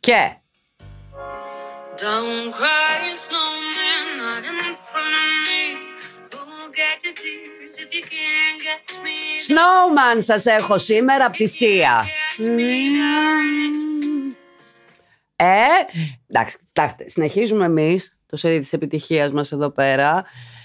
Και. Don't cry, Snowman σας έχω σήμερα από. Ε, εντάξει, εντάξει, συνεχίζουμε εμείς το σερί της επιτυχίας μας εδώ πέρα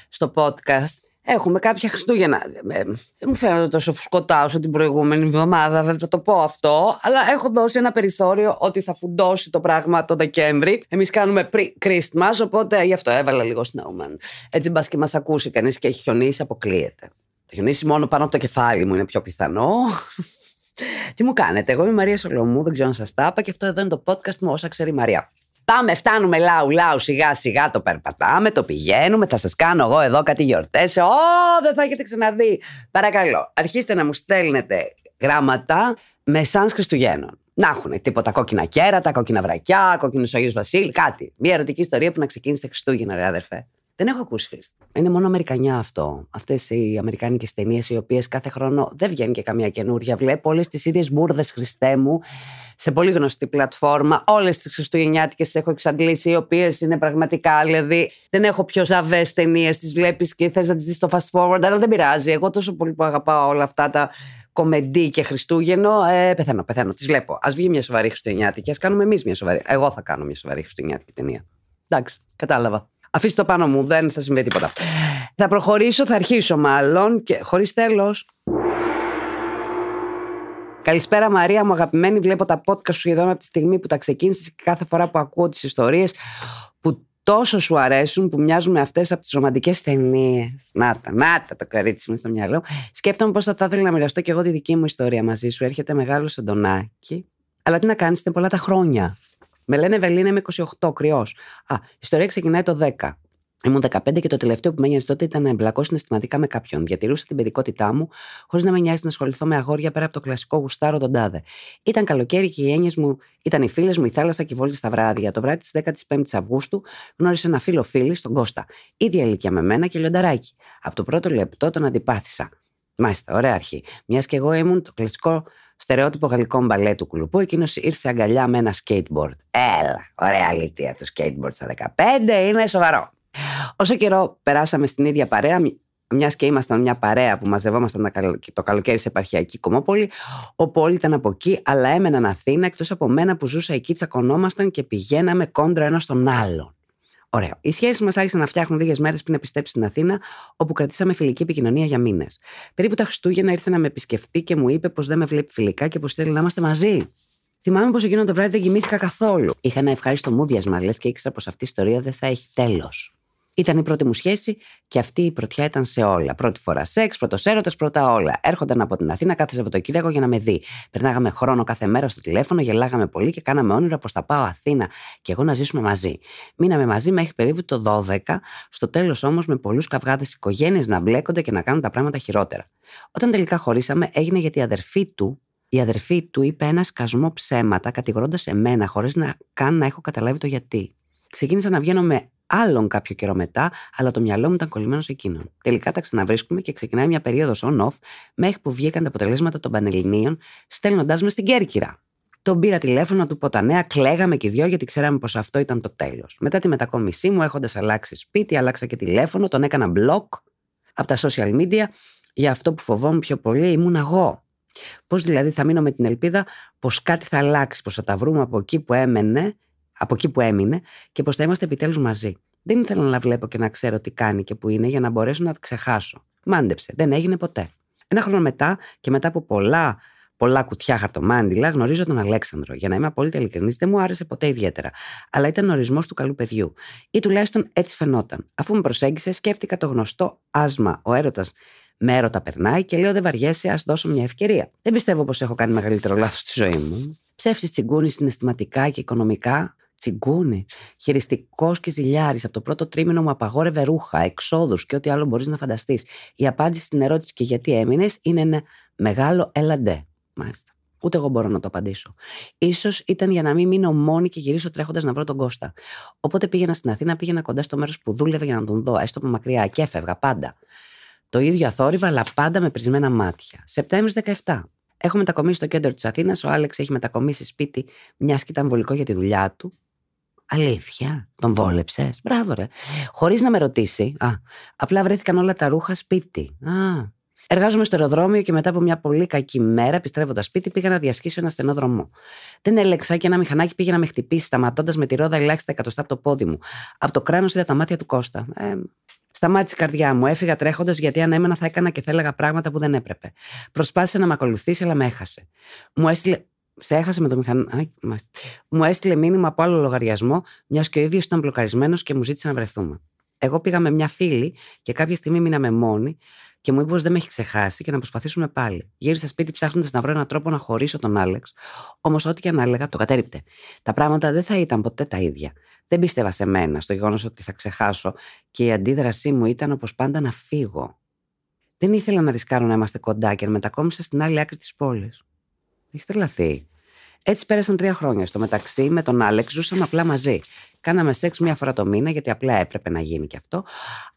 στο podcast. Έχουμε κάποια Χριστούγεννα. Ε, δεν μου φαίνεται τόσο φουσκωτά όσο την προηγούμενη εβδομάδα, βέβαια θα το πω αυτό. Αλλά έχω δώσει ένα περιθώριο ότι θα φουντώσει το πράγμα το Δεκέμβρη. Εμείς κάνουμε pre-Christmas, οπότε γι' αυτό έβαλα λίγο Snowman. Έτσι μπας και μας ακούσει κανείς και έχει χιονίσει, αποκλείεται. Θα χιονίσει μόνο πάνω από το κεφάλι μου, είναι πιο πιθανό. Τι μου κάνετε, εγώ είμαι η Μαρία Σολομού, δεν ξέρω αν σας τα είπα και αυτό εδώ είναι το podcast μου όσα ξέρει η Μαρία. Πάμε, φτάνουμε λαού, λαού, σιγά σιγά το περπατάμε, το πηγαίνουμε, θα σας κάνω εγώ εδώ κάτι γιορτές. Ω, δεν θα έχετε ξαναδεί. Παρακαλώ, αρχίστε να μου στέλνετε γράμματα με σαν Χριστουγέννων. Να έχουν τίποτα κόκκινα κέρατα, κόκκινα βρακιά, κόκκινος Αγίου Βασίλη, κάτι. Μια ερωτική ιστορία που να ξεκίνησε Χριστούγεννα, ρε αδερφέ. Δεν έχω ακούσει Χρήστη. Είναι μόνο Αμερικανιά αυτό. Αυτές οι Αμερικάνικες ταινίες, οι οποίες κάθε χρόνο δεν βγαίνει και καμία καινούρια. Βλέπω όλες τις ίδιες μπουρδες Χριστέ μου σε πολύ γνωστή πλατφόρμα. Όλες τις Χριστουγεννιάτικες τι έχω εξαντλήσει, οι οποίες είναι πραγματικά. Δηλαδή, δεν έχω πιο ζαβές ταινίες. Τις βλέπεις και θες να τις δεις στο fast forward, αλλά δεν πειράζει. Εγώ τόσο πολύ που αγαπάω όλα αυτά τα κομεντί και Χριστούγεννο, ε, πεθαίνω, πεθαίνω. Τις βλέπω. Α βγει μια σοβαρή Χριστουγεννιάτικη, ας κάνουμε εμείς μια σοβαρή. Εγώ θα κάνω μια σοβαρή Χριστουγεννιάτικη ταινία. Εντάξει, κατάλαβα. Αφήστε το πάνω μου, δεν θα συμβεί τίποτα. Θα προχωρήσω, θα αρχίσω μάλλον και χωρίς τέλος. Καλησπέρα Μαρία μου αγαπημένη, βλέπω τα podcast σου σχεδόν από τη στιγμή που τα ξεκίνησες και κάθε φορά που ακούω τις ιστορίες που τόσο σου αρέσουν, που μοιάζουν με αυτές από τις ρομαντικές ταινίες. Να τα, να τα το κορίτσι μου στο μυαλό. Σκέφτομαι πώς θα, θα ήθελα να μοιραστώ και εγώ τη δική μου ιστορία μαζί σου. Έρχεται μεγάλος Αντωνάκη. Αλλά τι να κάνεις, είναι πολλά τα χρόνια. Με λένε Βελίνα, είμαι 28, κρυός. Α, η ιστορία ξεκινάει το 10. Ήμουν 15 και το τελευταίο που με νοιάζει τότε ήταν να εμπλακώ συναισθηματικά με κάποιον. Διατηρούσα την παιδικότητά μου, χωρίς να με νοιάζει να ασχοληθώ με αγόρια πέρα από το κλασικό γουστάρο τον τάδε. Ήταν καλοκαίρι και οι έννοιες μου ήταν οι φίλες μου, η θάλασσα και οι βόλτε στα βράδια. Το βράδυ της 15η Αυγούστου γνώρισε ένα φίλο φίλη, τον Κώστα. ίδια ηλικία με μένα και λιονταράκι. Από το πρώτο λεπτό τον αντιπάθησα. Μάλιστα, ωραία αρχή. Μιας και εγώ ήμουν το κλασικό στερεότυπο γαλλικό μπαλέ του κουλουπού, εκείνος ήρθε αγκαλιά με ένα skateboard. Έλα, ωραία αλήθεια το skateboard στα 15, είναι σοβαρό. Όσο καιρό περάσαμε στην ίδια παρέα, μιας και ήμασταν μια παρέα που μαζευόμασταν τα καλο- το καλοκαίρι σε επαρχιακή κομμόπολη, ο Πόλη ήταν από εκεί, αλλά έμεναν Αθήνα, εκτός από μένα που ζούσα εκεί, τσακωνόμασταν και πηγαίναμε κόντρα ένα στον άλλον. Ωραία. Οι σχέσεις μας άρχισαν να φτιάχνουν λίγες μέρες πριν επιστρέψει στην Αθήνα, όπου κρατήσαμε φιλική επικοινωνία για μήνες. Περίπου τα Χριστούγεννα ήρθε να με επισκεφτεί και μου είπε πως δεν με βλέπει φιλικά και πως θέλει να είμαστε μαζί. Θυμάμαι πως εκείνο το βράδυ δεν κοιμήθηκα καθόλου. Είχα ένα ευχάριστο μούδιασμα, λε και ήξερα πως αυτή η ιστορία δεν θα έχει τέλος. Ήταν η πρώτη μου σχέση και αυτή η πρωτιά ήταν σε όλα. Πρώτη φορά σεξ, πρώτος έρωτας, πρώτα όλα. Έρχονταν από την Αθήνα κάθε Σαββατοκύριακο για να με δει. Περνάγαμε χρόνο κάθε μέρα στο τηλέφωνο, γελάγαμε πολύ και κάναμε όνειρα πως θα πάω Αθήνα και εγώ να ζήσουμε μαζί. Μείναμε μαζί μέχρι περίπου το 12, στο τέλος όμως με πολλούς καυγάδες οικογένειες να μπλέκονται και να κάνουν τα πράγματα χειρότερα. Όταν τελικά χωρίσαμε, έγινε γιατί η αδερφή του η αδερφή του είπε ένα σκασμό ψέματα, κατηγορώντας εμένα, χωρίς να καν να έχω καταλάβει το γιατί. Ξεκίνησα να βγαίνω με άλλον κάποιο καιρό μετά, αλλά το μυαλό μου ήταν κολλημένο σε εκείνον. Τελικά τα ξαναβρίσκουμε και ξεκινάει μια περίοδος on-off, μέχρι που βγήκαν τα αποτελέσματα των Πανελληνίων, στέλνοντάς με στην Κέρκυρα. Τον πήρα τηλέφωνο να του πω τα νέα, κλαίγαμε και οι δυο γιατί ξέραμε πως αυτό ήταν το τέλος. Μετά τη μετακόμισή μου, έχοντας αλλάξει σπίτι, άλλαξα και τηλέφωνο, τον έκανα block από τα social media. Για αυτό που φοβόμουν πιο πολύ ήμουν εγώ. Πώς δηλαδή θα μείνω με την ελπίδα πως κάτι θα αλλάξει, πως θα τα βρούμε από εκεί που έμενε, από εκεί που έμεινε και πως θα είμαστε επιτέλους μαζί. Δεν ήθελα να βλέπω και να ξέρω τι κάνει και που είναι για να μπορέσω να τα ξεχάσω. Μάντεψε, δεν έγινε ποτέ. Ένα χρόνο μετά και μετά από πολλά, πολλά κουτιά χαρτομάντιλα, γνωρίζω τον Αλέξανδρο. Για να είμαι απόλυτα ειλικρινής, δεν μου άρεσε ποτέ ιδιαίτερα. Αλλά ήταν ορισμός του καλού παιδιού. Ή τουλάχιστον έτσι φαινόταν. Αφού με προσέγγισε, σκέφτηκα το γνωστό άσμα, ο έρωτας με έρωτα περνάει και λέω δεν βαριέσαι, ας δώσω μια ευκαιρία. Δεν πιστεύω πως έχω κάνει μεγαλύτερο λάθος στη ζωή μου. Ψεύτης τσιγκούνι συναισθηματικά και οικονομικά. Τσιγκούνι. Χειριστικός και ζηλιάρης. Από το πρώτο τρίμηνο μου απαγόρευε ρούχα, εξόδους και ό,τι άλλο μπορείς να φανταστείς. Η απάντηση στην ερώτηση και γιατί έμεινες είναι ένα μεγάλο ελαντέ. Μάλιστα. Ούτε εγώ μπορώ να το απαντήσω. σω ήταν για να μην μείνω μόνη και γυρίσω τρέχοντας να βρω τον Κώστα. Οπότε πήγαινα στην Αθήνα, πήγαινα κοντά στο μέρος που δούλευε για να τον δω, έστω από μακριά και έφευγα πάντα. Το ίδιο αθόρυβα, αλλά πάντα με πρισμένα μάτια. Σεπτέμβρης 17. Έχω μετακομίσει στο κέντρο της Αθήνας. Ο Άλεξ έχει μετακομίσει σπίτι, μιας και ήταν βολικό για τη δουλειά του. Αλήθεια, τον βόλεψες. Μπράβο, ρε. Χωρίς να με ρωτήσει. Α, απλά βρέθηκαν όλα τα ρούχα σπίτι. Α. Εργάζομαι στο αεροδρόμιο και μετά από μια πολύ κακή μέρα, επιστρέφοντας σπίτι, πήγα να διασχίσω ένα στενό δρόμο. Δεν έλεξα και ένα μηχανάκι πήγε να με χτυπήσει, σταματώντας με τη ρόδα ελάχιστα εκατοστά από το πόδι μου. Από το κράνος είδα τα μάτια του Κώστα. Ε, Σταμάτησε η καρδιά μου. Έφυγα τρέχοντας γιατί αν έμενα θα έκανα και θα έλεγα πράγματα που δεν έπρεπε. Προσπάθησε να με ακολουθήσει, αλλά με έχασε. Μου έστειλε. Σε έχασε με το μηχανάκι. Μου έστειλε μήνυμα από άλλο λογαριασμό, μιας και ο ίδιος ήταν μπλοκαρισμένος και μου ζήτησε να βρεθούμε. Εγώ πήγα με μια φίλη και κάποια στιγμή μείναμε μόνοι και μου είπε πως δεν με έχει ξεχάσει και να προσπαθήσουμε πάλι. Γύρισα σπίτι ψάχνοντας να βρω έναν τρόπο να χωρίσω τον Άλεξ, όμως ό,τι και αν έλεγα το κατέριπτε. Τα πράγματα δεν θα ήταν ποτέ τα ίδια. Δεν πίστευα σε μένα, στο γεγονός ότι θα ξεχάσω και η αντίδρασή μου ήταν όπως πάντα να φύγω. Δεν ήθελα να ρισκάρω να είμαστε κοντά και να μετακόμισα στην άλλη άκρη της πόλης. Έχεις τρελαθεί. Έτσι πέρασαν τρία χρόνια. Στο μεταξύ, με τον Άλεξ ζούσαμε απλά μαζί. Κάναμε σεξ μία φορά το μήνα, γιατί απλά έπρεπε να γίνει και αυτό.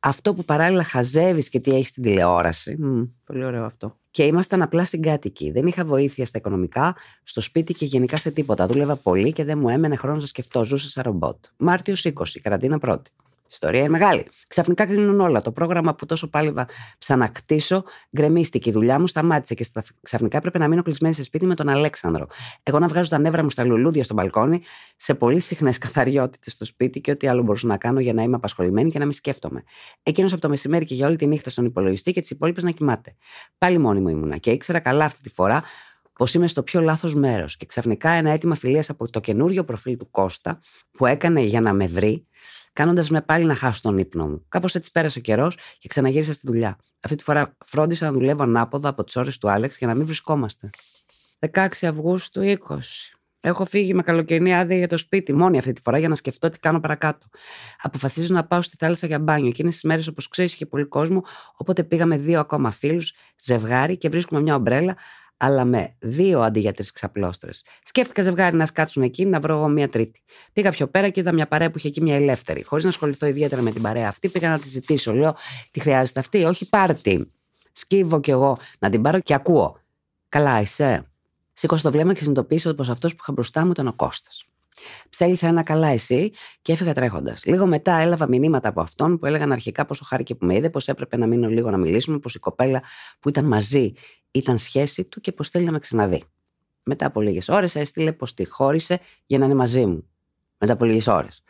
Αυτό που παράλληλα χαζεύεις και τι έχεις στην τηλεόραση. Μ, πολύ ωραίο αυτό. Και ήμασταν απλά συγκάτοικοι. Δεν είχα βοήθεια στα οικονομικά, στο σπίτι και γενικά σε τίποτα. Δούλευα πολύ και δεν μου έμενε χρόνος να σκεφτώ. Ζούσα σαν ρομπότ. Μάρτιος 20, καραντίνα πρώτη. Η ιστορία είναι μεγάλη. Ξαφνικά κλείνουν όλα. Το πρόγραμμα που τόσο πάλιβα ψανακτήσω γκρεμίστηκε. Η δουλειά μου σταμάτησε και στα- ξαφνικά έπρεπε να μείνω κλεισμένη σε σπίτι με τον Αλέξανδρο. Εγώ να βγάζω τα νεύρα μου στα λουλούδια στο μπαλκόνι, σε πολύ συχνές καθαριότητες στο σπίτι και ό,τι άλλο μπορούσα να κάνω για να είμαι απασχολημένη και να μην σκέφτομαι. Εκείνος από το μεσημέρι και για όλη τη νύχτα στον υπολογιστή και τις υπόλοιπες να κοιμάται. Πάλι μόνη μου ήμουνα και ήξερα καλά αυτή τη φορά πως είμαι στο πιο λάθος μέρος. Και ξαφνικά ένα αίτημα φιλίας από το καινούριο προφίλ του Κώστα που έκανε για να με βρει, κάνοντας με πάλι να χάσω τον ύπνο μου. Κάπως έτσι πέρασε ο καιρός και ξαναγύρισα στη δουλειά. Αυτή τη φορά φρόντισα να δουλεύω ανάποδα από τις ώρες του Άλεξ για να μην βρισκόμαστε. 16 Αυγούστου 20. Έχω φύγει με καλοκαιρινή άδεια για το σπίτι, μόνη αυτή τη φορά για να σκεφτώ τι κάνω παρακάτω. Αποφασίζω να πάω στη θάλασσα για μπάνιο. Εκείνες τις μέρες, όπως ξέρεις, είχε πολύ κόσμο, οπότε πήγαμε δύο ακόμα φίλους, ζευγάρι και βρίσκουμε μια ομπρέλα, αλλά με δύο αντί για τρει ξαπλώστρες. Σκέφτηκα ζευγάρι να σκάτσουν εκεί, να βρω εγώ μια τρίτη. Πήγα πιο πέρα και είδα μια παρέα που είχε εκεί μια ελεύθερη. Χωρίς να ασχοληθώ ιδιαίτερα με την παρέα αυτή, πήγα να τη ζητήσω. Λέω, Τι χρειάζεται αυτή, όχι πάρτι. Σκύβω κι εγώ να την πάρω και ακούω. Καλά, είσαι. Σήκωσα το βλέμμα και συνειδητοποίησα πως αυτός που είχα μπροστά μου ήταν ο Κώστας. Ψέλισα ένα καλά εσύ και έφυγα τρέχοντας. Λίγο μετά έλαβα μηνύματα από αυτόν που έλεγαν αρχικά πόσο χάρηκε που με είδε, πως έπρεπε να μείνω λίγο να μιλήσουμε, πως η κοπέλα που ήταν μαζί ήταν σχέση του και πως θέλει να με ξαναδεί. Μετά από λίγες ώρες έστειλε πως τη χώρισε για να είναι μαζί μου. Μετά από λίγες ώρες.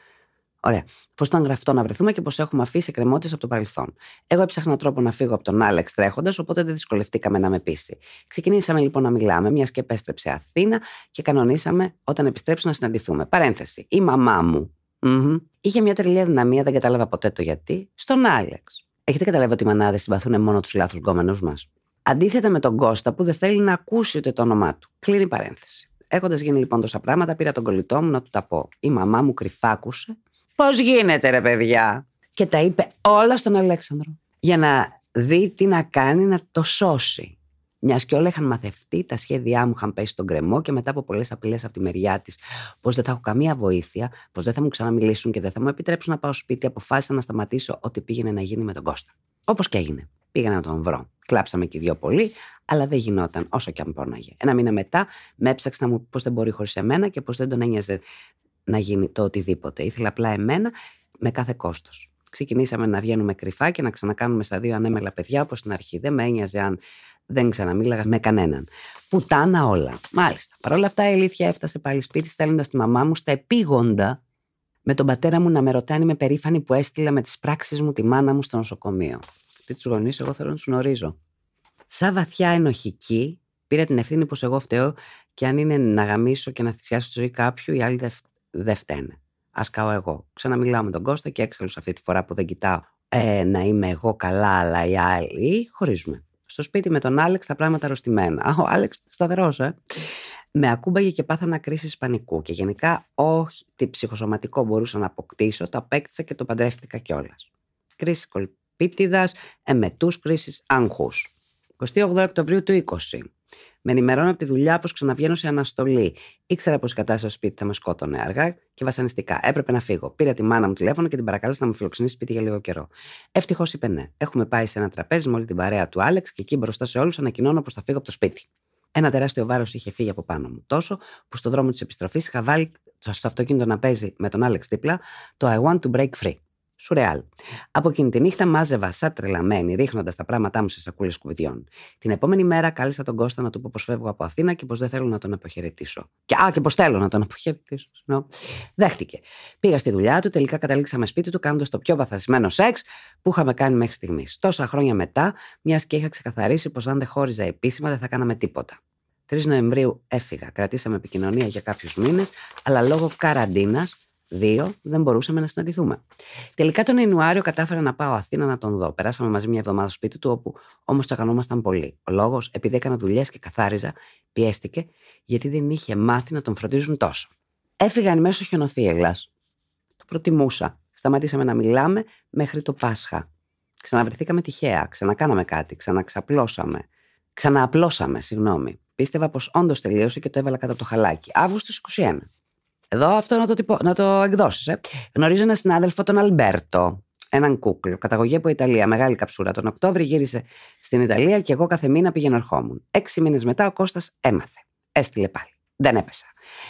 Ωραία. Πω ήταν γραφτό να βρεθούμε και πω έχουμε αφήσει εκκρεμότητες από το παρελθόν. Εγώ έψαχνα τρόπο να φύγω από τον Άλεξ τρέχοντας, οπότε δεν δυσκολευτήκαμε να με πείσει. Ξεκινήσαμε λοιπόν να μιλάμε, μιας και επέστρεψε Αθήνα και κανονίσαμε όταν επιστρέψω να συναντηθούμε. Παρένθεση. Η μαμά μου. Μμμ. Είχε μια τρελή αδυναμία, δεν κατάλαβα ποτέ το γιατί, στον Άλεξ. Έχετε καταλάβει ότι οι μανάδες συμπαθούν μόνο τους λάθου γκόμενους μας; Αντίθετα με τον Κώστα που δεν θέλει να ακούσει ούτε το όνομά του. Κλείνει η παρένθεση. Έχοντας γίνει λοιπόν τόσα πράγματα, πήρα τον κολλητό μου να του τα πω. Η μαμά μου κρυφάκουσε. Πώς γίνεται, ρε παιδιά; Και τα είπε όλα στον Αλέξανδρο. Για να δει τι να κάνει να το σώσει. Μιας και όλα είχαν μαθευτεί, τα σχέδιά μου είχαν πέσει στον κρεμό και μετά από πολλές απειλές από τη μεριά της, πως δεν θα έχω καμία βοήθεια, πως δεν θα μου ξαναμιλήσουν και δεν θα μου επιτρέψουν να πάω σπίτι, αποφάσισα να σταματήσω ό,τι πήγαινε να γίνει με τον Κώστα. Όπως και έγινε. Πήγα να τον βρω. Κλάψαμε και οι δυο πολύ, αλλά δεν γινόταν όσο και αν πόναγε. Ένα μήνα μετά με έψαξε να μου πει πως δεν μπορεί χωρίς εμένα και πως δεν τον ένοιαζε να γίνει το οτιδήποτε. Ήθελα απλά εμένα με κάθε κόστος. Ξεκινήσαμε να βγαίνουμε κρυφά και να ξανακάνουμε στα δύο ανέμελα παιδιά όπως στην αρχή. Δεν με ένοιαζε αν δεν ξαναμίλαγα με κανέναν. Πουτάνα όλα. Μάλιστα. Παρ' όλα αυτά η αλήθεια έφτασε πάλι σπίτι στέλνοντας τη μαμά μου στα επίγοντα με τον πατέρα μου να με ρωτάει αν είμαι περήφανη που έστειλα με τις πράξεις μου τη μάνα μου στο νοσοκομείο. Αυτή τους γονείς, εγώ θέλω να τους γνωρίζω. Σαν βαθιά ενοχική, πήρα την ευθύνη πως εγώ φταίω και αν είναι να γαμίσω και να θυσιάσω τη ζωή κάποιου, οι άλλοι δεν δε φταίνε. Α καώ εγώ. Ξαναμιλάω με τον Κώστα και έξαλλος αυτή τη φορά που δεν κοιτάω ε, να είμαι εγώ καλά, αλλά οι άλλοι χωρίζουμε. Στο σπίτι με τον Άλεξ τα πράγματα αρρωστημένα. Α, Ο Άλεξ σταθερός, ε. Με ακούμπαγε και πάθανα κρίση πανικού και γενικά όχι τι ψυχοσωματικό μπορούσα να αποκτήσω, το απέκτησα και το παντρεύτηκα κιόλας. Κρίση κολπίτιδας, εμετούς κρίση άγχου. 28 Οκτωβρίου του 20. Με ενημερώνω από τη δουλειά πως ξαναβγαίνω σε αναστολή. Ήξερα πως η κατάσταση στο σπίτι θα με σκότωνε αργά και βασανιστικά. Έπρεπε να φύγω. Πήρα τη μάνα μου τηλέφωνο και την παρακάλεσα να μου φιλοξενήσει σπίτι για λίγο καιρό. Ευτυχώς είπε ναι. Έχουμε πάει σε ένα τραπέζι με όλη την παρέα του Άλεξ και εκεί μπροστά σε όλους ανακοινώνω πως θα φύγω από το σπίτι. Ένα τεράστιο βάρος είχε φύγει από πάνω μου. Τόσο που στο δρόμο της επιστροφής είχα βάλει στο αυτοκίνητο να παίζει με τον Άλεξ δίπλα το I want to break free. Σουρεάλ. Από εκείνη τη νύχτα μάζευα σαν τρελαμένη, ρίχνοντας τα πράγματά μου σε σακούλες κουβιδιών. Την επόμενη μέρα κάλεσα τον Κώστα να του πω πως φεύγω από Αθήνα και πως δεν θέλω να τον αποχαιρετήσω. Και, α, και πως θέλω να τον αποχαιρετήσω. No. Δέχτηκε. Πήγα στη δουλειά του, τελικά καταλήξαμε σπίτι του κάνοντας το πιο βαθασμένο σεξ που είχαμε κάνει μέχρι στιγμής. Τόσα χρόνια μετά, μιας και είχα ξεκαθαρίσει πως αν δεν χώριζα επίσημα δεν θα κάναμε τίποτα. 3 Νοεμβρίου έφυγα. Κρατήσαμε επικοινωνία για κάποιους μήνες, αλλά λόγω καραντίνας Δύο, δεν μπορούσαμε να συναντηθούμε. Τελικά τον Ιανουάριο κατάφερα να πάω Αθήνα να τον δω. Περάσαμε μαζί μια εβδομάδα στο σπίτι του, όπου όμως τσακανόμασταν πολύ. Ο λόγος, επειδή έκανα δουλειές και καθάριζα, πιέστηκε γιατί δεν είχε μάθει να τον φροντίζουν τόσο. Έφυγα εν μέσω χιονοθύελας. Το προτιμούσα. Σταματήσαμε να μιλάμε μέχρι το Πάσχα. Ξαναβρεθήκαμε τυχαία, ξανακάναμε κάτι, ξαναξαπλώσαμε. Ξανααπλώσαμε, συγγνώμη. Πίστευα πως όντως τελείωσε και το έβαλα κάτω από το χαλάκι. Αύγουστος 21. Εδώ αυτό να το, τυπω... να το εκδώσεις. Ε. Γνωρίζω έναν συνάδελφο, τον Αλμπέρτο. Έναν κούκλο. Καταγωγή από Ιταλία. Μεγάλη καψούρα. Τον Οκτώβρη γύρισε στην Ιταλία και εγώ κάθε μήνα πήγαινε ερχόμουν. Έξι μήνες μετά ο Κώστας έμαθε. Έστειλε πάλι. Δεν έπεσα.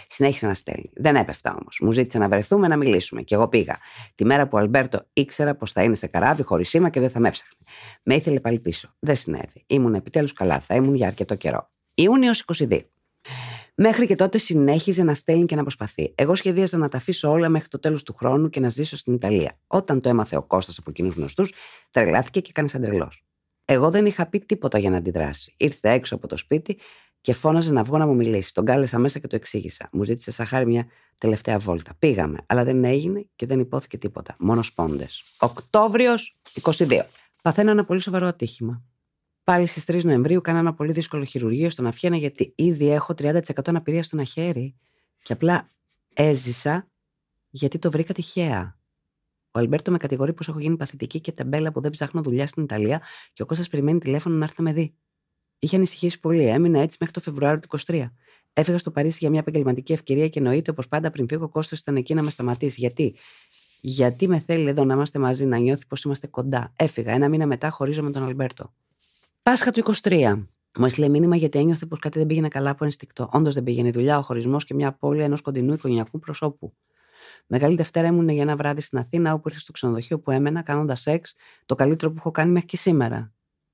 Συνέχισε να στέλνει. Δεν έπεφτα όμως. Μου ζήτησε να βρεθούμε να μιλήσουμε. Και εγώ πήγα. Τη μέρα που ο Αλμπέρτο ήξερα πως θα είναι σε καράβι, χωρίς σήμα και δεν θα με έψαχνε. Με ήθελε πάλι πίσω. Δεν συνέβη. Ήμουν επιτέλους καλά. Θα ήμουν για αρκετό καιρό. Ιούνιος 22. Μέχρι και τότε συνέχιζε να στέλνει και να προσπαθεί. Εγώ σχεδίαζα να τα αφήσω όλα μέχρι το τέλος του χρόνου και να ζήσω στην Ιταλία. Όταν το έμαθε ο Κώστας από εκείνους γνωστούς, τρελάθηκε και έκανε σαν τρελός. Εγώ δεν είχα πει τίποτα για να αντιδράσει. Ήρθε έξω από το σπίτι και φώναζε να βγω να μου μιλήσει. Τον κάλεσα μέσα και το εξήγησα. Μου ζήτησε σαν χάρη μια τελευταία βόλτα. Πήγαμε, αλλά δεν έγινε και δεν υπόθηκε τίποτα. Μόνος σπόντε. Οκτώβριος 22. Παθαίνω ένα πολύ σοβαρό ατύχημα. Πάλι στις 3 Νοεμβρίου κάνα ένα πολύ δύσκολο χειρουργείο στον Αφιένα γιατί ήδη έχω 30% αναπηρία στον αχέρι και απλά έζησα γιατί το βρήκα τυχαία. Ο Αλμπέρτο με κατηγορεί πως έχω γίνει παθητική και τεμπέλα που δεν ψάχνω δουλειά στην Ιταλία και ο Κώστας περιμένει τηλέφωνο να έρθει να με δει. Είχε ανησυχήσει πολύ, έμεινα έτσι μέχρι το Φεβρουάριο του 23. Έφυγα στο Παρίσι για μια επαγγελματική ευκαιρία και εννοείται όπω πάντα πριν φύγω ο Κώστας ήταν εκεί να με σταματήσει. Γιατί; Γιατί με θέλει εδώ να είμαστε μαζί, να νιώθει πως είμαστε κοντά. Έφυγα. Ένα μήνα μετά χωρίζω με τον Αλμπέρτο. Πάσχα του 23. Μου έστειλε μήνυμα γιατί ένιωθε πως κάτι δεν πήγαινε καλά από ενστικτό. Όντως δεν πήγαινε η δουλειά, ο χωρισμός και μια απώλεια ενός κοντινού οικογενειακού προσώπου. Μεγάλη Δευτέρα ήμουν για ένα βράδυ στην Αθήνα, όπου ήρθε στο ξενοδοχείο που έμενα, κάνοντας σεξ, το καλύτερο που έχω κάνει μέχρι και σήμερα.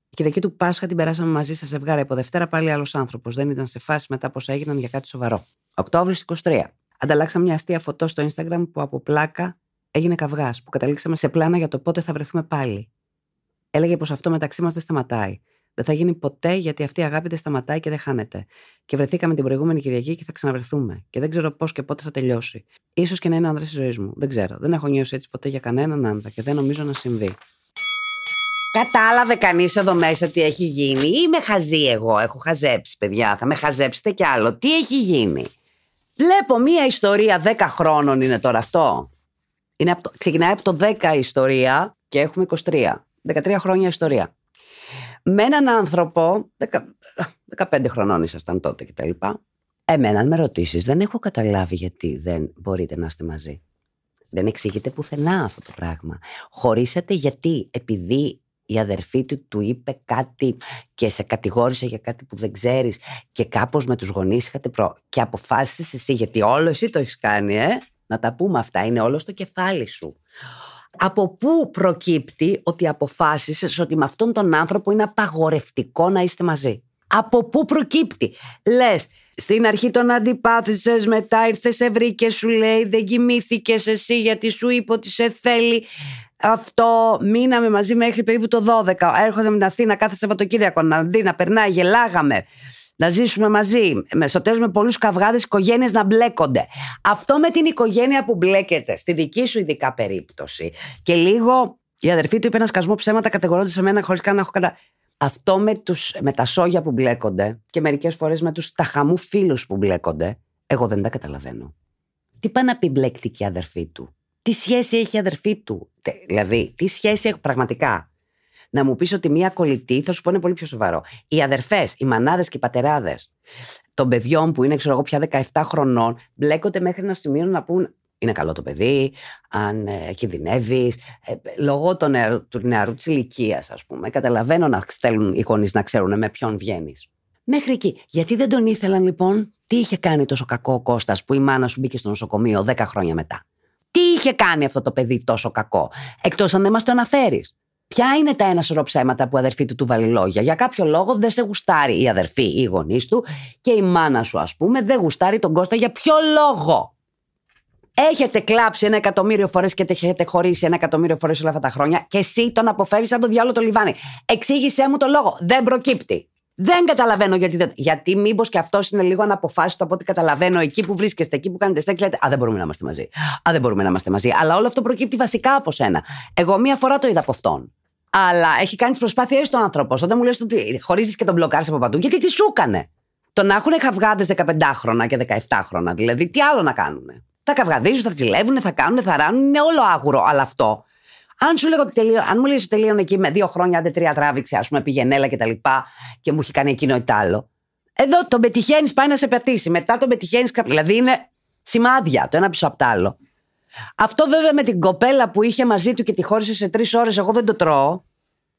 Η Κυριακή του Πάσχα την περάσαμε μαζί σε ζευγάρι από Δευτέρα, πάλι άλλος άνθρωπος. Δεν ήταν σε φάση μετά πώ έγιναν για κάτι σοβαρό. Οκτώβρης 23. Ανταλλάξαμε μια αστεία φωτό στο Instagram που από πλάκα έγινε καυγάς, που καταλήξαμε σε πλάνα για το πότε θα βρεθούμε πάλι. Έλεγε πως αυτό μεταξύ μας δεν σταματάει. Δεν θα γίνει ποτέ γιατί αυτή η αγάπη δεν σταματάει και δεν χάνεται. Και βρεθήκαμε την προηγούμενη Κυριακή και θα ξαναβρεθούμε. Και δεν ξέρω πώς και πότε θα τελειώσει. σω και να είναι ο άνδρας της ζωής μου. Δεν ξέρω. Δεν έχω νιώσει έτσι ποτέ για κανέναν άνδρα και δεν νομίζω να συμβεί. Κατάλαβε κανείς εδώ μέσα τι έχει γίνει. Ή με χαζεί εγώ; Έχω χαζέψει, παιδιά. Θα με χαζέψετε κι άλλο. Τι έχει γίνει; Βλέπω μία ιστορία 10 χρόνων είναι τώρα αυτό. Είναι από το... Ξεκινάει από το 10 ιστορία και έχουμε 23. 13 χρόνια ιστορία με έναν άνθρωπο, 15 χρονών ήσασταν τότε κτλ. Εμένα, αν με ρωτήσεις, δεν έχω καταλάβει γιατί δεν μπορείτε να είστε μαζί. Δεν εξηγείται πουθενά αυτό το πράγμα. Χωρίσατε γιατί, επειδή η αδερφή του του είπε κάτι και σε κατηγόρησε για κάτι που δεν ξέρεις και κάπως με τους γονείς είχατε προ... και αποφάσισες εσύ, γιατί όλο εσύ το έχεις κάνει, ε; Να τα πούμε αυτά, είναι όλο στο κεφάλι σου από πού προκύπτει ότι αποφάσισες ότι με αυτόν τον άνθρωπο είναι απαγορευτικό να είστε μαζί; Από πού προκύπτει; Λες, στην αρχή τον αντιπάθησες, μετά ήρθες σε βρήκες σου λέει δεν κοιμήθηκες εσύ γιατί σου είπε ότι σε θέλει. Αυτό μείναμε μαζί μέχρι περίπου το 12. Έρχονται με την Αθήνα κάθε Σαββατοκύριακο να δει, να περνάει, γελάγαμε να ζήσουμε μαζί. Στο τέλος με πολλούς καυγάδες οικογένειες να μπλέκονται. Αυτό με την οικογένεια που μπλέκεται, στη δική σου ειδικά περίπτωση. Και λίγο η αδερφή του είπε ένα σκασμό ψέματα κατηγορώντας σε μένα χωρίς καν να έχω κατα. Αυτό με, τους, με τα σόγια που μπλέκονται και μερικές φορές με τους ταχαμού φίλους που μπλέκονται, εγώ δεν τα καταλαβαίνω. Τι πάει να πει μπλέκτηκε η αδερφή του; Τι σχέση έχει η αδερφή του; Δηλαδή, τι σχέση έχει πραγματικά; Να μου πεις ότι μία κολλητή, θα σου πω είναι πολύ πιο σοβαρό. Οι αδερφές, οι μανάδες και οι πατεράδες των παιδιών που είναι, ξέρω εγώ, πια 17 χρονών, μπλέκονται μέχρι ένα σημείο να πούν είναι καλό το παιδί, αν ε, κινδυνεύεις. Ε, λόγω του νεαρού, του νεαρού της ηλικίας, ας πούμε, καταλαβαίνω να στέλνουν οι γονείς να ξέρουν με ποιον βγαίνεις. Μέχρι εκεί. Γιατί δεν τον ήθελαν λοιπόν, τι είχε κάνει τόσο κακό ο Κώστας που η μάνα σου μπήκε στο νοσοκομείο 10 χρόνια μετά; Τι είχε κάνει αυτό το παιδί τόσο κακό, εκτός αν δεν μας το αναφέρεις. Ποια είναι τα ένα σωρό ψέματα που η αδερφή του του βάλει λόγια; Για κάποιο λόγο δεν σε γουστάρει η αδερφή ή οι γονείς του και η μάνα σου, ας πούμε, δεν γουστάρει τον Κώστα. Για ποιο λόγο; Έχετε κλάψει ένα εκατομμύριο φορές και έχετε χωρίσει ένα εκατομμύριο φορές όλα αυτά τα χρόνια και εσύ τον αποφεύγεις σαν τον διάλογο το λιβάνι. Εξήγησέ μου το λόγο. Δεν προκύπτει. Δεν καταλαβαίνω γιατί. Δεν... Γιατί μήπως και αυτός είναι λίγο αναποφάσιστο από ό,τι καταλαβαίνω εκεί που βρίσκεστε, εκεί που κάνετε σεξ. Λέτε Α, δεν μπορούμε να είμαστε μαζί. Α, δεν μπορούμε να είμαστε μαζί. Αλλά όλο αυτό προκύπτει βασικά από σένα. Εγώ μία φορά το είδα από αυτόν. Αλλά έχει κάνει τις προσπάθειές του άνθρωπος. Όταν μου λες ότι χωρίζεις και τον μπλοκάρεις από παντού, γιατί τι σου έκανε. Το να έχουν χαυγάδε 15χρονα και 17χρονα, δηλαδή τι άλλο να κάνουν. Θα καυγαδίζουν, θα τσιλεύουν, θα κάνουν, θα ράνουν, είναι όλο άγουρο. Αλλά αυτό αν σου λέγω ότι τελείω, αν μου λέει ότι τελείωνε εκεί με δύο χρόνια, άντε τρία τράβηξε, ας πούμε, πηγενέλα και τα λοιπά και μου έχει κάνει εκείνο ή τ' άλλο. Εδώ τον πετυχαίνεις, πάει να σε πετύσει. Μετά τον πετυχαίνεις, δηλαδή είναι σημάδια το ένα πίσω από το άλλο. Αυτό βέβαια με την κοπέλα που είχε μαζί του και τη χώρισε σε τρεις ώρες, εγώ δεν το τρώω.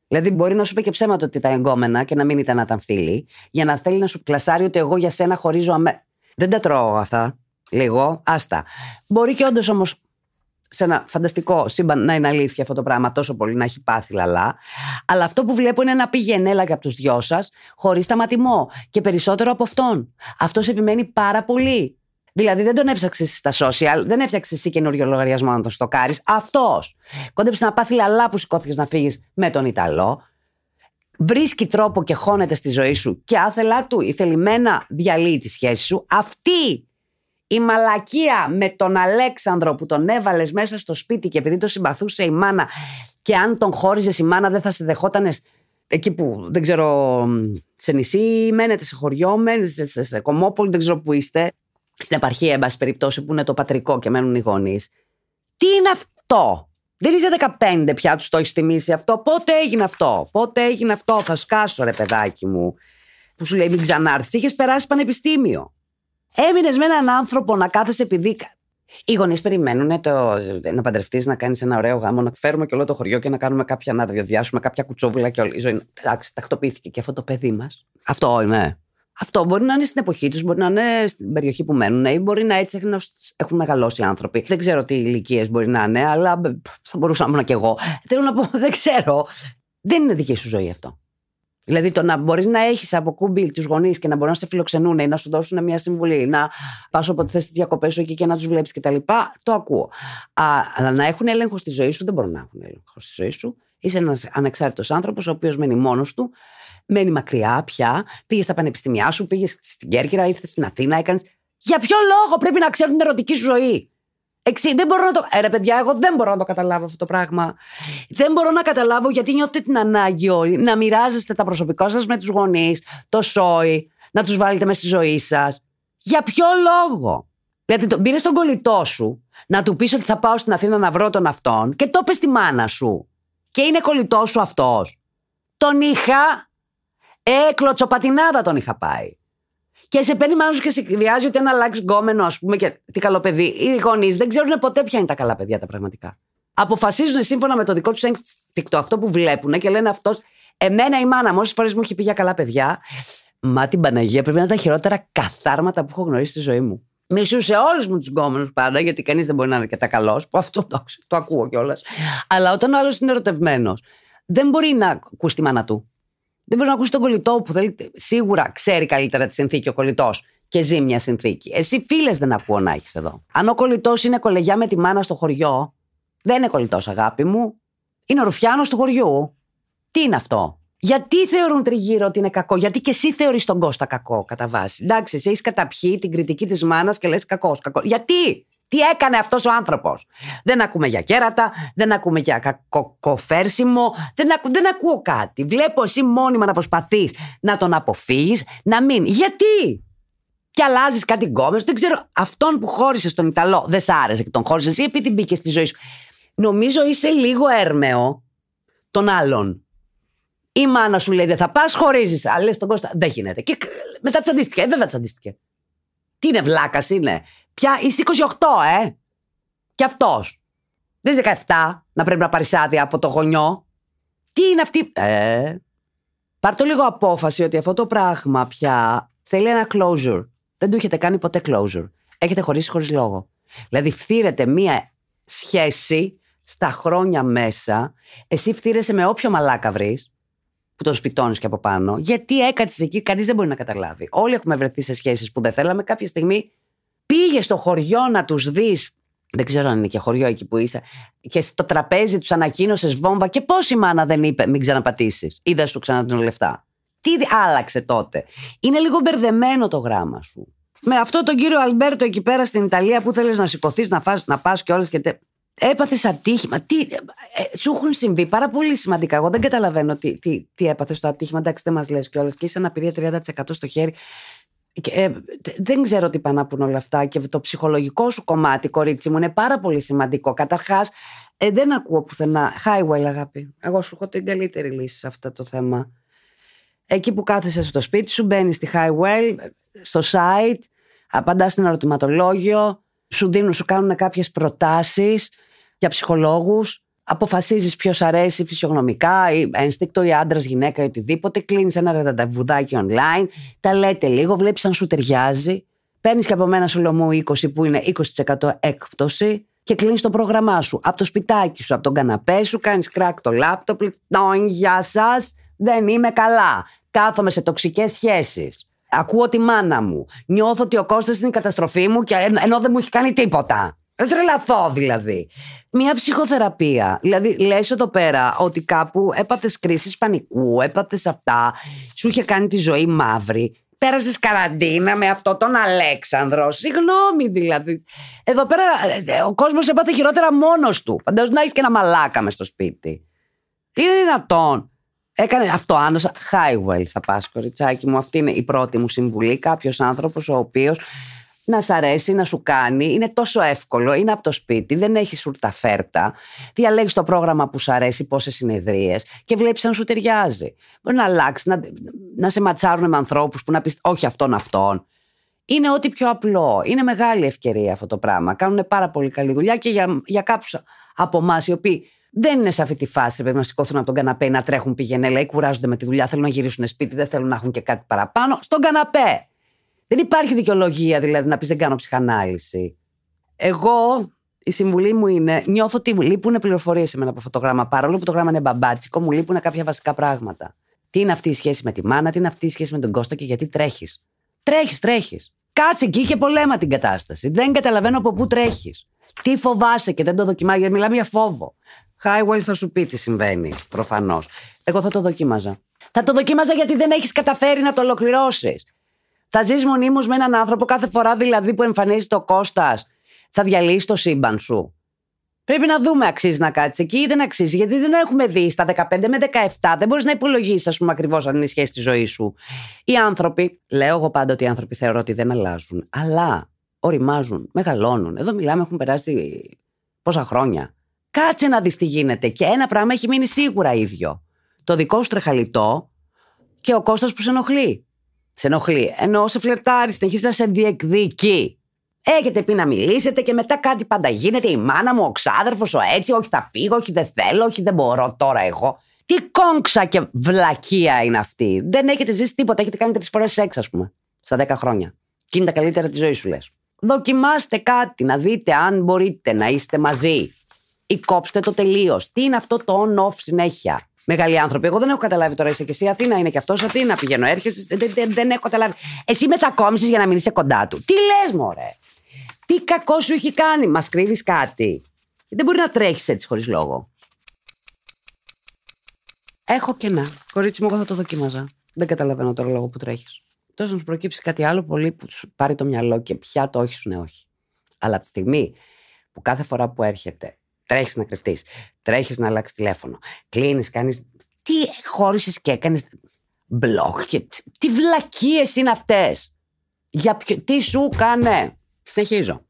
Δηλαδή, μπορεί να σου πει και ψέματα ότι ήταν εγκόμενα και να μην ήταν να ήταν φίλοι, για να θέλει να σου κλασάρει ότι εγώ για σένα χωρίζω αμέ. Δεν τα τρώω αυτά. Λίγο, άστα. Μπορεί και όντως όμως σε ένα φανταστικό σύμπαν να είναι αλήθεια αυτό το πράγμα, τόσο πολύ να έχει πάθει λαλά. Αλλά αυτό που βλέπω είναι να πήγαινε έλα από τους δυο σας, χωρίς σταματημό. Και περισσότερο από αυτόν. Αυτός επιμένει πάρα πολύ. Δηλαδή δεν τον έψαξες στα social, δεν έφτιαξες εσύ καινούριο λογαριασμό να τον στοκάρεις. Αυτός. Κόντεψε να πάθει λαλά που σηκώθηκες να φύγεις με τον Ιταλό. Βρίσκει τρόπο και χώνεται στη ζωή σου και άθελά του η θελημένα διαλύει τη σχέση σου. Αυτή η μαλακία με τον Αλέξανδρο που τον έβαλες μέσα στο σπίτι και επειδή το συμπαθούσε η μάνα και αν τον χώριζες η μάνα δεν θα σε δεχόταν εκεί που δεν ξέρω σε νησί μένετε, σε χωριό μένετε, σε, σε, κομμόπολη δεν ξέρω που είστε στην επαρχία εν πάση περιπτώσει που είναι το πατρικό και μένουν οι γονείς. Τι είναι αυτό; Δεν είσαι 15 πια τους το έχεις θυμίσει αυτό; Πότε έγινε αυτό, Πότε έγινε αυτό, θα σκάσω ρε παιδάκι μου. Που σου λέει μην ξανάρθεις. Είχες περάσει πανεπιστήμιο. Έμεινες με έναν άνθρωπο να κάθεσαι επειδή. Οι γονείς περιμένουν το, να παντρευτείς, να κάνεις ένα ωραίο γάμο, να φέρουμε και όλο το χωριό και να κάνουμε κάποια να διαδιάσουμε κάποια κουτσόβουλα και όλη η ζωή. Εντάξει, τακτοποιήθηκε και αυτό το παιδί μας. Αυτό είναι. Αυτό μπορεί να είναι στην εποχή τους, μπορεί να είναι στην περιοχή που μένουν ή μπορεί να έτσι έχουν μεγαλώσει οι άνθρωποι. Δεν ξέρω τι ηλικίες μπορεί να είναι, αλλά θα μπορούσα να ήμουν κι εγώ. Θέλω να πω, δεν ξέρω. Δεν είναι δική σου ζωή αυτό. Δηλαδή το να μπορείς να έχεις από κούμπι τους γονείς και να μπορεί να σε φιλοξενούν ή να σου δώσουν μια συμβουλή, να πας όποτε θες τι διακοπές σου εκεί και να τους βλέπεις κτλ. Το ακούω. Α, αλλά να έχουν έλεγχο στη ζωή σου δεν μπορούν να έχουν έλεγχο στη ζωή σου. Είσαι ένας ανεξάρτητος άνθρωπος, ο οποίος μένει μόνος του, μένει μακριά πια, πήγες στα πανεπιστήμια σου, πήγες στην Κέρκυρα, ήρθες στην Αθήνα, έκανες. Για ποιο λόγο πρέπει να ξέρουν την ερωτική σου ζωή; Εξή, δεν μπορώ να το. Ε, ρε, παιδιά, εγώ δεν μπορώ να το καταλάβω αυτό το πράγμα. Δεν μπορώ να καταλάβω γιατί νιώθετε την ανάγκη όλοι να μοιράζεστε τα προσωπικά σας με τους γονείς, το σόι, να τους βάλετε με στη ζωή σας. Για ποιο λόγο; Δηλαδή, τον πήρες τον κολλητό σου να του πεις ότι θα πάω στην Αθήνα να βρω τον αυτόν και το είπε στη μάνα σου. Και είναι κολλητός σου αυτός. Τον είχα. Ε, κλωτσοπατινάδα τον είχα πάει. Και σε παίρνει μάλλον και σε εκβιάζει ότι ένα αλλάξεις γκόμενο, ας πούμε, και τι καλό παιδί. Οι γονείς δεν ξέρουν ποτέ ποια είναι τα καλά παιδιά τα πραγματικά. Αποφασίζουν σύμφωνα με το δικό τους ένστικτο αυτό που βλέπουν και λένε αυτός. Εμένα η μάνα μου όσες φορές μου έχει πει για καλά παιδιά. Μα την Παναγία πρέπει να είναι τα χειρότερα καθάρματα που έχω γνωρίσει στη ζωή μου. Μισούσε όλους μου τους γκόμενους πάντα, γιατί κανείς δεν μπορεί να είναι και τα καλός, που αυτό το, το ακούω κιόλας. Αλλά όταν ο άλλος είναι ερωτευμένος, δεν μπορεί να ακούσει τη μάνα του. Δεν μπορεί να ακούσει τον κολλητό που θέλει. Σίγουρα ξέρει καλύτερα τη συνθήκη ο κολλητός και ζει μια συνθήκη. Εσύ φίλες δεν ακούω να έχεις εδώ. Αν ο κολλητός είναι κολεγιά με τη μάνα στο χωριό, δεν είναι κολλητός, αγάπη μου. Είναι ο ρουφιάνος του χωριού. Τι είναι αυτό; Γιατί θεωρούν τριγύρω ότι είναι κακό, Γιατί και εσύ θεωρείς τον Κώστα κακό, κατά βάση. Εντάξει, εσύ έχεις καταπιεί την κριτική της μάνας και λες κακός, κακός. Γιατί, τι έκανε αυτός ο άνθρωπος; Δεν ακούμε για κέρατα, δεν ακούμε για κακοφέρσιμο, δεν, ακού, δεν ακούω κάτι. Βλέπω εσύ μόνιμα να προσπαθείς να τον αποφύγεις, να μην. Γιατί! Και αλλάζεις κάτι γκόμε. Δεν ξέρω, αυτόν που χώρισες τον Ιταλό δεν σ' άρεσε και τον χώρισες ή επειδή μπήκε στη ζωή σου. Νομίζω είσαι λίγο έρμεο των άλλων. Η μάνα σου λέει δεν θα πας, χωρίζεις. Αλλά λες τον Κώστα, δεν γίνεται. Και μετά τσαντίστηκε. Ε, βέβαια τσαντίστηκε. Τι είναι, βλάκας είναι. Πια είσαι 28, ε. Και αυτός. Δεν είσαι 17 να πρέπει να πάρεις άδεια από το γονιό. Τι είναι αυτή. Ε. Πάρ το λίγο απόφαση ότι αυτό το πράγμα πια θέλει ένα closure. Δεν του έχετε κάνει ποτέ closure. Έχετε χωρίσει χωρίς λόγο. Δηλαδή, φθήρεται μία σχέση στα χρόνια μέσα. Εσύ φθήρεσαι με όποιο μαλάκα βρεις, που τον σπιτώνεις και από πάνω. Γιατί έκατσε εκεί, κανείς δεν μπορεί να καταλάβει. Όλοι έχουμε βρεθεί σε σχέσεις που δεν θέλαμε. Κάποια στιγμή πήγε στο χωριό να τους δεις. Δεν ξέρω αν είναι και χωριό εκεί που είσαι. Και στο τραπέζι τους ανακοίνωσες βόμβα. Και πόση μάνα δεν είπε, μην ξαναπατήσεις. Ή δεν σου ξαναδίνω λεφτά. Τι άλλαξε τότε. Είναι λίγο μπερδεμένο το γράμμα σου. Με αυτό τον κύριο Αλμπέρτο εκεί πέρα στην Ιταλία που θέλεις να σηκωθείς, να, φας, να πας και όλες και. Τε... Έπαθες ατύχημα. Τι, ε, σου έχουν συμβεί πάρα πολύ σημαντικά. Εγώ δεν καταλαβαίνω τι, τι, τι έπαθες στο ατύχημα. Εντάξει, δεν μας λες κιόλας. Και είσαι αναπηρία 30% στο χέρι. Και, ε, δεν ξέρω τι πάνε όλα αυτά. Και το ψυχολογικό σου κομμάτι, κορίτσι μου, είναι πάρα πολύ σημαντικό. Καταρχάς, ε, δεν ακούω πουθενά. Highway, αγάπη. Εγώ σου έχω την καλύτερη λύση σε αυτό το θέμα. Εκεί που κάθεσαι στο σπίτι σου, μπαίνεις στη Highway, στο site, απαντάς στην ερωτηματολόγιο, σου δίνουν, σου κάνουν κάποιες προτάσεις για ψυχολόγους. Αποφασίζεις ποιος αρέσει φυσιογνωμικά, ή ένστικτο, ή άντρας, γυναίκα, ή οτιδήποτε. Κλείνεις ένα ραντεβουδάκι online, τα λέτε λίγο, βλέπεις αν σου ταιριάζει. Παίρνεις και από μένα σολομού 20 που είναι 20% έκπτωση και κλείνεις το πρόγραμμά σου. Από το σπιτάκι σου, από τον καναπέ σου, κάνεις κράκ το λάπτοπ. Γεια σας, δεν είμαι καλά. Κάθομαι σε τοξικές σχέσεις. Ακούω τη μάνα μου. Νιώθω ότι ο Κώστας είναι η καταστροφή μου και ενώ δεν μου έχει κάνει τίποτα. Δεν τρελαθώ δηλαδή. Μια ψυχοθεραπεία. Δηλαδή, λες εδώ πέρα ότι κάπου έπαθες κρίση πανικού, έπαθες αυτά, σου είχε κάνει τη ζωή μαύρη. Πέρασες καραντίνα με αυτό τον Αλέξανδρο. Συγγνώμη δηλαδή. Εδώ πέρα ε, ο κόσμος έπαθε χειρότερα μόνος του. Φαντάζομαι να έχεις και ένα μαλάκα μες στο σπίτι. Είναι δυνατόν; Έκανε αυτό άνοσα. Highwell θα πας, κοριτσάκι μου. Αυτή είναι η πρώτη μου συμβουλή. Κάποιος άνθρωπος ο οποίος να σ' αρέσει, να σου κάνει. Είναι τόσο εύκολο. Είναι από το σπίτι, δεν έχει σουρταφέρτα. Διαλέγεις το πρόγραμμα που σου αρέσει, πόσες συνεδρίες και βλέπεις αν σου ταιριάζει. Μπορεί να αλλάξεις, να, να σε ματσάρουν με ανθρώπους που να πεις Όχι αυτόν, αυτόν. Είναι ό,τι πιο απλό. Είναι μεγάλη ευκαιρία αυτό το πράγμα. Κάνουν πάρα πολύ καλή δουλειά και για, για κάποιους από εμάς οι οποίοι δεν είναι σε αυτή τη φάση πρέπει να σηκώθουν από τον καναπέ να τρέχουν πηγενέλα ή κουράζονται με τη δουλειά, θέλουν να γυρίσουν σπίτι, δεν θέλουν να έχουν και κάτι παραπάνω. Στον καναπέ. Δεν υπάρχει δικαιολογία δηλαδή να πεις δεν κάνω ψυχανάλυση. Εγώ, η συμβουλή μου είναι, νιώθω ότι μου λείπουν πληροφορίες σε μένα από αυτό το γράμμα. Παρόλο που το γράμμα είναι μπαμπάτσικο, μου λείπουν κάποια βασικά πράγματα. Τι είναι αυτή η σχέση με τη μάνα, τι είναι αυτή η σχέση με τον Κώστα και γιατί τρέχεις. Τρέχεις, τρέχεις. Κάτσε εκεί και πολέμα την κατάσταση. Δεν καταλαβαίνω από πού τρέχεις. Τι φοβάσαι και δεν το δοκιμάζεις, γιατί μιλάμε για φόβο. Highwell θα σου πει τι συμβαίνει, προφανώς. Εγώ θα το δοκίμαζα. Θα το δοκίμαζα γιατί δεν έχεις καταφέρει να το ολοκληρώσεις. Θα ζεις μονίμως με έναν άνθρωπο κάθε φορά δηλαδή που εμφανίζεις το Κώστας. Θα διαλύσει το σύμπαν σου. Πρέπει να δούμε, αξίζει να κάτσεις εκεί ή δεν αξίζει. Γιατί δεν έχουμε δει στα 15 με 17, δεν μπορείς να υπολογίσεις, ας πούμε, ακριβώς αν είναι η σχέση της ζωής σου. Οι άνθρωποι, λέω εγώ πάντα ότι οι άνθρωποι θεωρώ ότι δεν αλλάζουν, αλλά οριμάζουν, μεγαλώνουν. Εδώ μιλάμε, έχουν περάσει πόσα χρόνια. Κάτσε να δεις τι γίνεται. Και ένα πράγμα έχει μείνει σίγουρα ίδιο. Το δικό σου τρεχαλιτό και ο Κώστας που σε ενοχλεί. Σε ενοχλεί. Ενώ σε φλερτάρει, συνεχίζεις να σε διεκδικεί. Έχετε πει να μιλήσετε και μετά κάτι πάντα γίνεται. Η μάνα μου, ο ξάδερφος, ο έτσι, όχι θα φύγω, όχι δεν θέλω, όχι δεν μπορώ τώρα εγώ. Τι κόμξα και βλακεία είναι αυτή. Δεν έχετε ζήσει τίποτα. Έχετε κάνει τρεις φορές σεξ, ας πούμε, στα 10 χρόνια. Και είναι τα καλύτερα της ζωής σου, λες. Δοκιμάστε κάτι, να δείτε αν μπορείτε να είστε μαζί ή κόψτε το τελείως. Τι είναι αυτό το on-off συνέχεια; Μεγάλοι άνθρωποι. Εγώ δεν έχω καταλάβει τώρα. Είσαι και εσύ Αθήνα, είναι και αυτός Αθήνα. Πηγαίνω, έρχεσαι. Δεν, δεν, δεν έχω καταλάβει. Εσύ μετακόμισε για να μην είσαι κοντά του. Τι λες, Μωρέ; Τι κακό σου έχει κάνει; Μας κρύβεις κάτι. Δεν μπορεί να τρέχεις έτσι χωρίς λόγο. Έχω κενά. Κορίτσι μου, εγώ θα το δοκίμαζα. Δεν καταλαβαίνω τώρα λόγο που τρέχεις. Τόσο να σου προκύψει κάτι άλλο πολύ που σου πάρει το μυαλό και πια το όχι σου είναι όχι. Αλλά από τη στιγμή που κάθε φορά που έρχεται Τρέχεις να κρυφτείς. Τρέχεις να αλλάξεις τηλέφωνο. Κλείνεις, κάνεις. Τι χώρισες και έκανες. Μπλοκ και. Τι βλακίες είναι αυτές; Για ποιο... Τι σου κάνε; Συνεχίζω.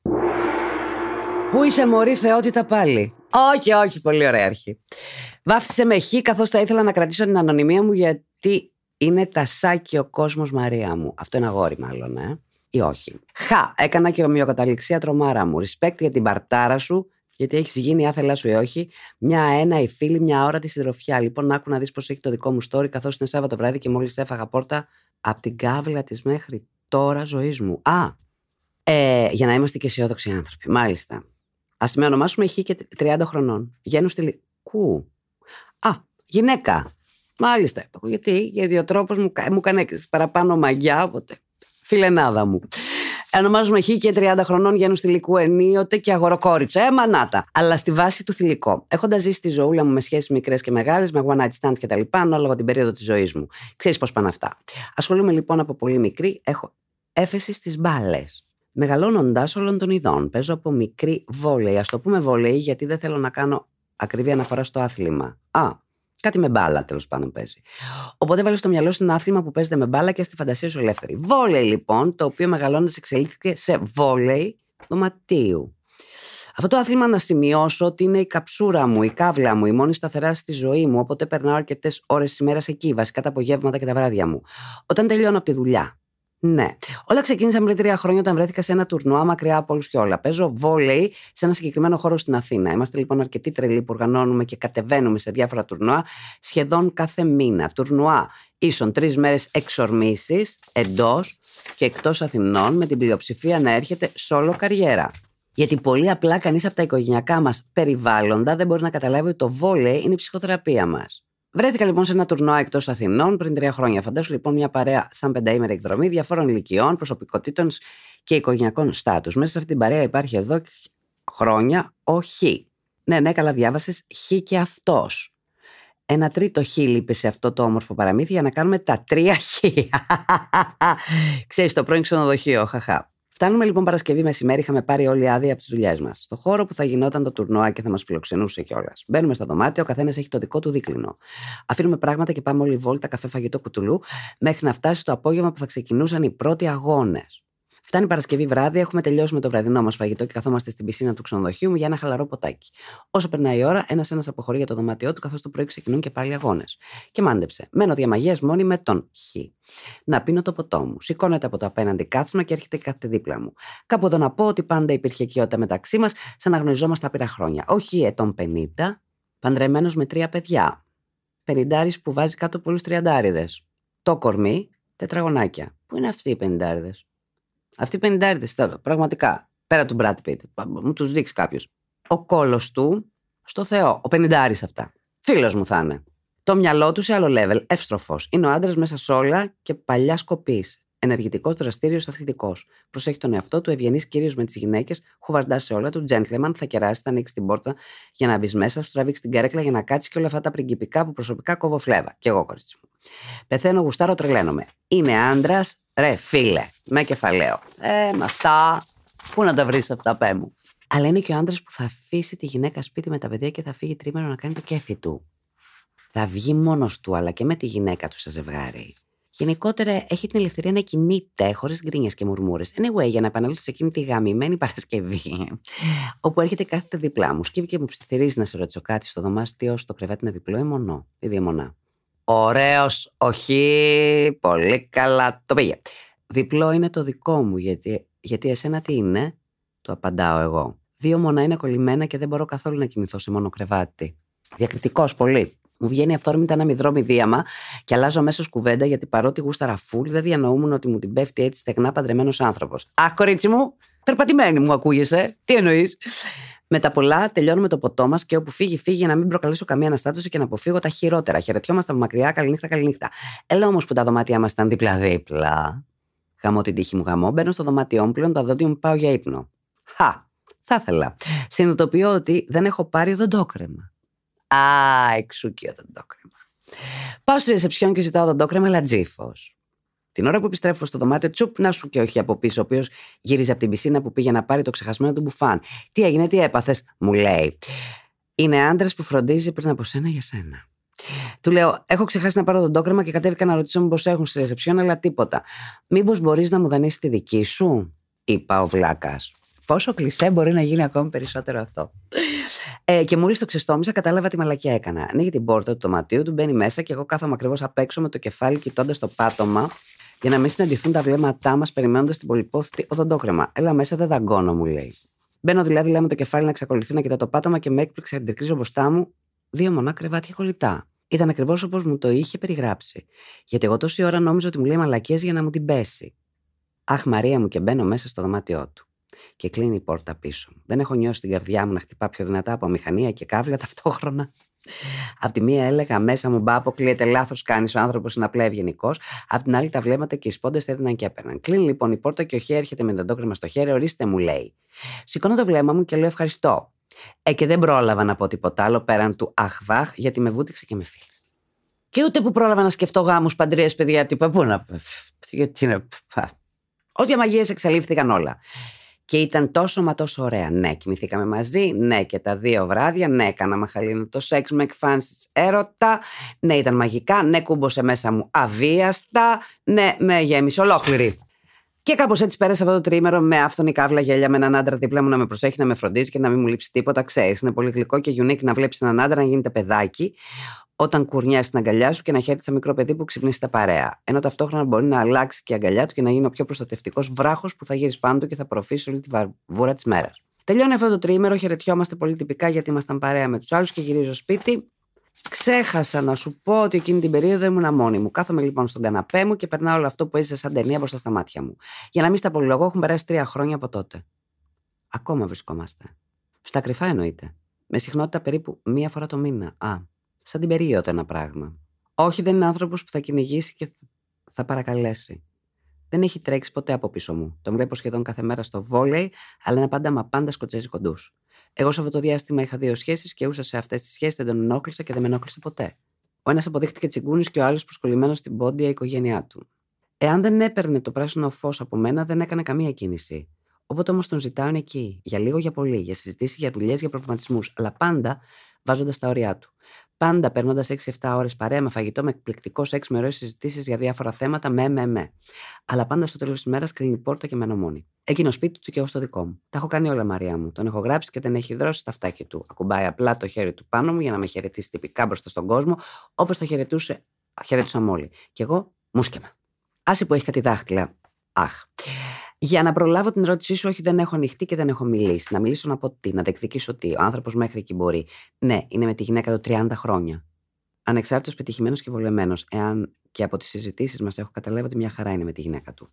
Πού είσαι μωρή θεότητα πάλι; όχι, όχι, πολύ ωραία αρχή. Βάφτισε με χ καθώς θα ήθελα να κρατήσω την ανωνυμία μου γιατί είναι τα σάκι ο κόσμος Μαρία μου. Αυτό είναι αγόρι, μάλλον, ε. Ή όχι. Χα, έκανα και ομοιοκαταληξία τρομάρα μου. Respect για την παρτάρα σου, γιατί έχεις γίνει άθελά σου ή όχι. Μια ένα, η φίλη, μια ώρα τη συντροφιά. Λοιπόν, άκου να δεις πώς έχει το δικό μου story, καθώς είναι Σάββατο βράδυ και μόλις έφαγα πόρτα από την κάβλα της μέχρι τώρα ζωής μου. Α, ε, για να είμαστε και αισιόδοξοι άνθρωποι. Μάλιστα. Α με ονομάσουμε Χ και 30 χρονών. Γένους στη Κου. Α, γυναίκα. Μάλιστα. Γιατί, γιατί ο τρόπο μου, μου έκανε παραπάνω μαγιά, οπότε. Φιλενάδα μου. Ονομάζουμε Χ και 30 χρονών γένου θηλυκού ενίοτε και αγοροκόριτσα. Ε, μανάτα. Αλλά στη βάση του θηλυκό. Έχοντας ζήσει τη ζωούλα μου με σχέσεις μικρές και μεγάλες, με one night stands κτλ., ανάλογα την περίοδο της ζωής μου. Ξέρεις πώς πάνε αυτά. Ασχολούμαι λοιπόν από πολύ μικρή, έχω έφεση στις μπάλες. Μεγαλώνοντας όλων των ειδών, παίζω από μικρή βόλεϊ. Α το πούμε βόλεϊ, γιατί δεν θέλω να κάνω ακριβή αναφορά στο άθλημα. Α, κάτι με μπάλα τέλος πάντων παίζει. Οπότε βάλει στο μυαλό σου ένα άθλημα που παίζεται με μπάλα και στη φαντασία σου ελεύθερη. Βόλεϊ λοιπόν, το οποίο μεγαλώνοντας εξελίχθηκε σε βόλεϊ δωματίου. Αυτό το άθλημα να σημειώσω ότι είναι η καψούρα μου, η κάβλα μου, η μόνη σταθερά στη ζωή μου. Οπότε περνάω αρκετές ώρες ημέρας εκεί, βασικά τα απογεύματα και τα βράδια μου. Όταν τελειώνω από τη δουλειά, ναι. Όλα ξεκίνησαν πριν τρία χρόνια όταν βρέθηκα σε ένα τουρνουά μακριά από όλους και όλα. Παίζω βόλεϊ σε ένα συγκεκριμένο χώρο στην Αθήνα. Είμαστε λοιπόν αρκετοί τρελοί που οργανώνουμε και κατεβαίνουμε σε διάφορα τουρνουά σχεδόν κάθε μήνα. Τουρνουά ίσον τρεις μέρες εξορμήσεις εντός και εκτός Αθηνών, με την πλειοψηφία να έρχεται σόλο καριέρα. Γιατί πολύ απλά κανείς από τα οικογενειακά μας περιβάλλοντα δεν μπορεί να καταλάβει ότι το βόλεϊ είναι η ψυχοθεραπεία μας. Βρέθηκα λοιπόν σε ένα τουρνουά εκτός Αθηνών πριν τρία χρόνια. Φαντάσου λοιπόν μια παρέα σαν πενταήμερη εκδρομή διαφόρων ηλικιών, προσωπικότητων και οικογενειακών στάτους. Μέσα σε αυτή την παρέα υπάρχει εδώ χρόνια ο Χ. Ναι, ναι, καλά διάβασες. Χ και αυτός. Ένα τρίτο χ λείπει σε αυτό το όμορφο παραμύθι για να κάνουμε τα τρία χ. Ξέρεις, το πρώην ξενοδοχείο, χαχά. Φτάνουμε λοιπόν Παρασκευή μεσημέρι, είχαμε πάρει όλη άδεια από τις δουλειές μας. Στο χώρο που θα γινόταν το τουρνουά και θα μας φιλοξενούσε κιόλας. Μπαίνουμε στο δωμάτιο, ο καθένας έχει το δικό του δίκλινο. Αφήνουμε πράγματα και πάμε όλη βόλτα καφέ φαγητό κουτουλού μέχρι να φτάσει το απόγευμα που θα ξεκινούσαν οι πρώτοι αγώνες. Φτάνει Παρασκευή βράδυ, έχουμε τελειώσει με το βραδινό μας φαγητό και καθόμαστε στην πισίνα του ξενοδοχείου μου για ένα χαλαρό ποτάκι. Όσο περνάει η ώρα, ένα-ένα αποχωρεί για το δωμάτιό του, καθώς το πρωί ξεκινούν και πάλι αγώνες. Και μάντεψε. Μένω διαμαγείας μόνη με τον Χ. Να πίνω το ποτό μου. Σηκώνεται από το απέναντι κάτσμα και έρχεται κάθε δίπλα μου. Κάπου εδώ να πω ότι πάντα υπήρχε οικειότητα μεταξύ μας, σαν να γνωριζόμαστε άπειρα χρόνια. Όχι ετών 50, παντρεμένος με τρία παιδιά. Πενιντάρη που βάζει κάτω πολλού τριαντάριδες. Το κορμί, τετραγωνάκια. Πού είναι αυτοί οι πενιντάριδε. Αυτοί οι πενιντάριδε θέλω, πραγματικά. Πέρα του Brad Pitt. Μου τους δείξει κάποιος. Ο κόλος του στο Θεό. Ο πενιντάρη αυτά. Φίλος μου θα είναι. Το μυαλό του σε άλλο level. Εύστροφος. Είναι ο άντρας μέσα σε όλα και παλιά σκοπής. Ενεργητικός, δραστήριος, αθλητικός. Προσέχει τον εαυτό του, ευγενής κυρίως με τις γυναίκες, χουβαρντά σε όλα του. Gentleman, θα κεράσει, θα ανοίξει την πόρτα για να μπεις μέσα, σου τραβήξει την κέρεκλα για να κάτσεις και όλα αυτά τα πριγκυπικά που προσωπικά κόβω φλέβα. Κι εγώ, κορίτσι μου. Πεθαίνω, γουστάρω, τρελαίνομαι. Είναι άντρας, ρε φίλε, με κεφαλαίο. Ε, με αυτά. Πού να τα βρεις αυτά, πέ μου. Αλλά είναι και ο άντρας που θα αφήσει τη γυναίκα σπίτι με τα παιδιά και θα φύγει τρίμερο να κάνει το κέφι του. Θα βγει μόνος του, αλλά και με τη γυναίκα του σε ζευγάρι. Γενικότερα έχει την ελευθερία να κινείται χωρίς γκρίνιες και μουρμούρες. Anyway, για να επανέλθω σε εκείνη τη γαμημένη Παρασκευή, όπου έρχεται κάθεται δίπλα μου, σκύβει και μου ψιθυρίζει να σε ρωτήσω κάτι στο δωμάτιο, στο κρεβάτι είναι διπλό ή μονό, ή διαμονά. Ωραίος, όχι, πολύ καλά. Το πήγε. Διπλό είναι το δικό μου, γιατί, γιατί εσένα τι είναι, το απαντάω εγώ. Δύο μονά είναι κολλημένα και δεν μπορώ καθόλου να κοιμηθώ σε μόνο κρεβάτι. Διακριτικός πολύ. Μου βγαίνει αυθόρμητα ένα μηδρό μηδίαμα και αλλάζω αμέσως κουβέντα γιατί παρότι γούσταρα φουλ δεν διανοούμουν ότι μου την πέφτει έτσι στεγνά παντρεμένος άνθρωπος. Αχ, κορίτσι μου, περπατημένη μου ακούγεσαι. Τι εννοείς; Με τα πολλά τελειώνουμε το ποτό μας και όπου φύγει, φύγει για να μην προκαλέσω καμία αναστάτωση και να αποφύγω τα χειρότερα. Χαιρετιόμαστε από μακριά, καληνύχτα, καληνύχτα. Έλα όμως που τα δωμάτια μας ήταν δίπλα-δίπλα. Γαμώ την τύχη μου γαμώ, μπαίνω στο δωμάτιό μου πλέον, τα δόντια μου πάω για ύπνο. Χα, θα ήθελα. Συνειδητοποιώ ότι δεν έχω πάρει οδοντόκρεμα. Α, εξούκιο οδοντόκρεμα. Πάω στη ρεσεψιόν και ζητάω οδοντόκρεμα, αλλά τζίφο. Την ώρα που επιστρέφω στο δωμάτιο, τσουπ, να σου και όχι από πίσω, ο οποίος γύριζε από την πισίνα που πήγε να πάρει το ξεχασμένο του μπουφάν. Τι έγινε, τι έπαθες, μου λέει. Είναι άντρας που φροντίζει πριν από σένα για σένα. Του λέω: Έχω ξεχάσει να πάρω τον τόκρεμα και κατέβηκα να ρωτήσω μήπως έχουν στη ρεσεψιόν, αλλά τίποτα. Μήπως μπορείς να μου δανείσει τη δική σου, είπα ο Βλάκας. Πόσο κλεισέ μπορεί να γίνει ακόμη περισσότερο αυτό. Ε, και μόλις το ξεστόμισα, κατάλαβα τι μαλακιά έκανα. Ανοίγει την πόρτα του δωματίου του, μπαίνει μέσα και εγώ κάθομαι ακριβώς απ' έξω με το κεφάλι κοιτώντας το πάτωμα για να μην συναντηθούν τα βλέμματά μας περιμένοντας την πολυπόθητη οδοντόκρεμα. Έλα μέσα, δεν δαγκώνω, μου λέει. Μπαίνω δηλαδή με το κεφάλι να εξακολουθεί να κοιτά το πάτωμα και με έκπληξε αντικρίζω μπροστά μου δύο μονά κρεβάτια κολλητά. Ήταν ακριβώς όπως μου το είχε περιγράψει. Γιατί εγώ τόση ώρα νόμιζα ότι μου λέει μαλακίες για να μου την πέσει. Αχ, Μαρία μου, και μπαίνω μέσα στο δωμάτιό του. Και κλείνει η πόρτα πίσω μου. Δεν έχω νιώσει την καρδιά μου να χτυπά πιο δυνατά από μηχανία και κάβλα ταυτόχρονα. Απ' τη μία έλεγα μέσα μου, μπα, αποκλείεται λάθο κάνει ο άνθρωπο, είναι απλά ευγενικό. Απ' την άλλη τα βλέμματα και οι σπόντε έδιναν και έπαιρναν. Κλείνει λοιπόν η πόρτα και ο Χέ έρχεται με δεντόκρεμα στο χέρι, ορίστε μου λέει. Σηκώνω το βλέμμα μου και λέω ευχαριστώ. Ε, και δεν πρόλαβα να πω τίποτα άλλο πέραν του αχβάχ, γιατί με βούτυξε και με φίλε. Και ούτε που πρόλαβα να σκεφτώ γάμου, παντρίε, παιδιά, τύπου. Πού να. Γιατί είναι. Ό,τι αμαγίε εξαλείφθηκαν όλα. Και ήταν τόσο μα τόσο ωραία. Ναι, κοιμηθήκαμε μαζί. Ναι, και τα δύο βράδια. Ναι, κάναμε χαλίνο το σεξ με εκφάνσεις έρωτα. Ναι, ήταν μαγικά. Ναι, κούμποσε μέσα μου αβίαστα. Ναι, με γέμισε ολόκληρη. Και κάπως έτσι πέρασε αυτό το τρίμερο με αυτόν καύλα γέλια με έναν άντρα δίπλα μου να με προσέχει, να με φροντίζει και να μην μου λείψει τίποτα. Ξέρεις, είναι πολύ γλυκό και unique να βλέπεις έναν άντρα να γίνεται παιδάκι όταν κουρνιάσει στην αγκαλιά σου και να χαίρεται σαν μικρό παιδί που ξυπνήσει τα παρέα. Ενώ ταυτόχρονα μπορεί να αλλάξει και η αγκαλιά του και να γίνει ο πιο προστατευτικός βράχος που θα γύρει πάνω του και θα προφήσει όλη τη βαρβούρα της μέρας. Τελειώνει αυτό το τρίμερο, χαιρετιόμαστε πολύ τυπικά γιατί ήμασταν παρέα με τους άλλους και γυρίζω σπίτι. Ξέχασα να σου πω ότι εκείνη την περίοδο ήμουν μόνη μου. Κάθομαι λοιπόν στον καναπέ μου και περνάω όλο αυτό που έζησα σαν ταινία μπροστά στα μάτια μου. Για να μην στα πολυλογώ, έχουν περάσει τρία χρόνια από τότε. Ακόμα βρισκόμαστε. Στα κρυφά εννοείται. Με συχνότητα περίπου μία φορά το μήνα. Α, σαν την περίοδο ένα πράγμα. Όχι, δεν είναι άνθρωπος που θα κυνηγήσει και θα παρακαλέσει. Δεν έχει τρέξει ποτέ από πίσω μου. Τον βλέπω σχεδόν κάθε μέρα στο βόλεϊ, αλλά είναι πάντα μα πάντα σκοτσέζει κοντούς. Εγώ σε αυτό το διάστημα είχα δύο σχέσεις και ούσα σε αυτές τις σχέσεις δεν τον ενόχλησα και δεν με ενόχλησε ποτέ. Ο ένας αποδείχτηκε τσιγκούνης και ο άλλος προσκολλημένος στην πόντια οικογένειά του. Εάν δεν έπαιρνε το πράσινο φως από μένα, δεν έκανε καμία κίνηση. Όποτε όμως τον ζητάω είναι εκεί, για λίγο για πολύ, για συζητήσεις, για δουλειές, για προβληματισμούς, αλλά πάντα βάζοντας τα όρια του. Πάντα περνώντας 6-7 ώρες παρέα με φαγητό, με εκπληκτικό σεξ, με ωραίες συζητήσεις για διάφορα θέματα, με, με, με. Αλλά πάντα στο τέλος της μέρας κλείνει η πόρτα και μένω μόνη. Εκείνο σπίτι του και εγώ στο δικό μου. Τα έχω κάνει όλα, Μαρία μου. Τον έχω γράψει και δεν έχει δρώσει τα φτάκια του. Ακουμπάει απλά το χέρι του πάνω μου για να με χαιρετήσει τυπικά μπροστά στον κόσμο, όπως το χαιρετούσε, χαιρετούσαμε όλοι. Και εγώ μουσκεμα. Άση που έχει κάτι δάχτυλα. Αχ. Για να προλάβω την ερώτησή σου, όχι, δεν έχω ανοιχτεί και δεν έχω μιλήσει. Να μιλήσω να πω τι, να διεκδικήσω τι. Ο άνθρωπος μέχρι εκεί μπορεί. Ναι, είναι με τη γυναίκα του 30 χρόνια. Ανεξάρτητος, πετυχημένος και βολεμένος. Εάν και από τις συζητήσεις μας έχω καταλάβει ότι μια χαρά είναι με τη γυναίκα του.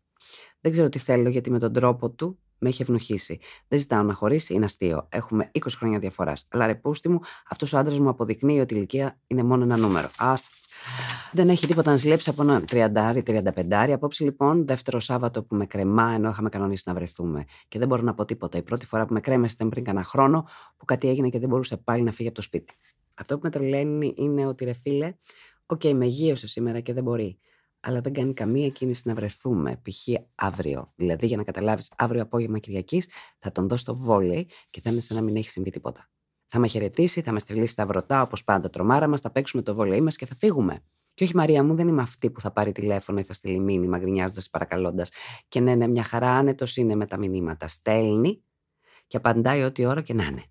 Δεν ξέρω τι θέλω, γιατί με τον τρόπο του με έχει ευνοχήσει. Δεν ζητάω να χωρίσει, είναι αστείο. Έχουμε 20 χρόνια διαφοράς. Αλλά ρε πούστη μου, αυτός ο άντρας μου αποδεικνύει ότι η ηλικία είναι μόνο ένα νούμερο. Άστα δεν έχει τίποτα να ζηλέψει από ένα 30-35. Απόψε λοιπόν, δεύτερο Σάββατο που με κρεμά, ενώ είχαμε κανονίσει να βρεθούμε. Και δεν μπορώ να πω τίποτα. Η πρώτη φορά που με κρέμασε ήταν πριν κανένα χρόνο, που κάτι έγινε και δεν μπορούσε πάλι να φύγει από το σπίτι. Αυτό που με τρελαίνει είναι ότι ρε φίλε, OK, okay, με γύρωσε σήμερα και δεν μπορεί. Αλλά δεν κάνει καμία κίνηση να βρεθούμε, π.χ. αύριο. Δηλαδή, για να καταλάβεις, αύριο απόγευμα Κυριακής θα τον δώσω το βόλεϊ και θα είναι σαν να μην έχει συμβεί τίποτα. Θα με χαιρετήσει, θα με στριλήσει τα βρωτά όπως πάντα τρομάρα μας, θα παίξουμε το βόλεϊ μας και θα φύγουμε. Και όχι Μαρία μου, δεν είμαι αυτή που θα πάρει τηλέφωνο ή θα στείλει μήνυμα γκρινιάζοντας παρακαλώντας. Και ναι, ναι, μια χαρά άνετος είναι με τα μηνύματα. Στέλνει και απαντάει ό,τι ώρα και να είναι.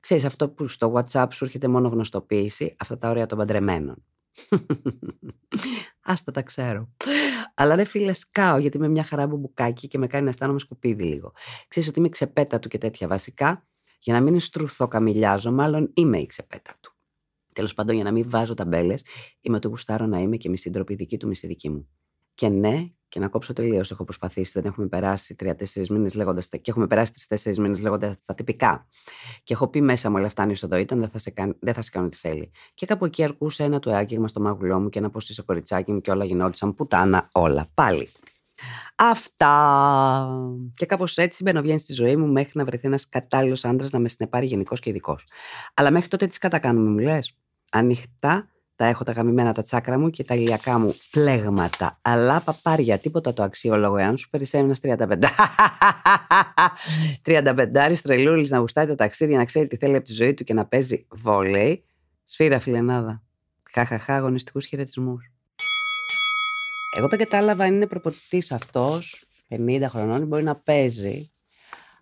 Ξέρεις αυτό που στο WhatsApp σου έρχεται μόνο γνωστοποίηση, αυτά τα ωραία των παντρεμένων. Άστα τα ξέρω. Αλλά ρε φίλε, σκάω γιατί είμαι μια χαρά μπουμπουκάκι και με κάνει να αισθάνομαι σκουπίδι λίγο. Ξέρεις ότι είμαι ξεπέτα του και τέτοια βασικά. Για να μην στρουθοκαμηλιάζω, μάλλον είμαι η ξεπέτα του. Τέλος πάντων, για να μην βάζω ταμπέλες, είμαι το γουστάρω να είμαι και μισή ντροπή δική του, μισή δική μου. Και ναι, και να κόψω τελείως. Έχω προσπαθήσει. Δεν έχουμε περάσει τρία-τέσσερις μήνες λέγοντας. και έχουμε περάσει τρει-τέσσερι μήνες λέγοντας τα τυπικά. Και έχω πει μέσα μου, όλα φτάνει εδώ ήταν, δεν θα, σε κάνει, δεν θα σε κάνω τι θέλει. Και κάπου εκεί αρκούσε ένα του άγγιγμα στο μάγουλό μου και ένα πού 'σαι κοριτσάκι μου και όλα γινόντουσαν πουτάνα όλα. Πάλι. Αυτά. Και κάπως έτσι μπαινοβγαίνει στη ζωή μου μέχρι να βρεθεί ένας κατάλληλος άντρας να με συνεπάρει γενικός και ειδικός. Αλλά μέχρι τότε τι κατακάνουμε, μου λες; Ανοιχτά τα έχω τα γαμημένα τα τσάκρα μου και τα ηλιακά μου πλέγματα. Αλλά παπάρια, τίποτα το αξιόλογο, εάν σου περισσεύει ένας 35. 35 τρελούλης να γουστάει τα ταξίδια, να ξέρει τι θέλει από τη ζωή του και να παίζει βόλεϊ. Σφύρα φιλενάδα. Χαχαχά, αγωνιστικούς χαιρετισμούς. Εγώ δεν κατάλαβα αν είναι προπονητής αυτός, 50 χρονών, μπορεί να παίζει.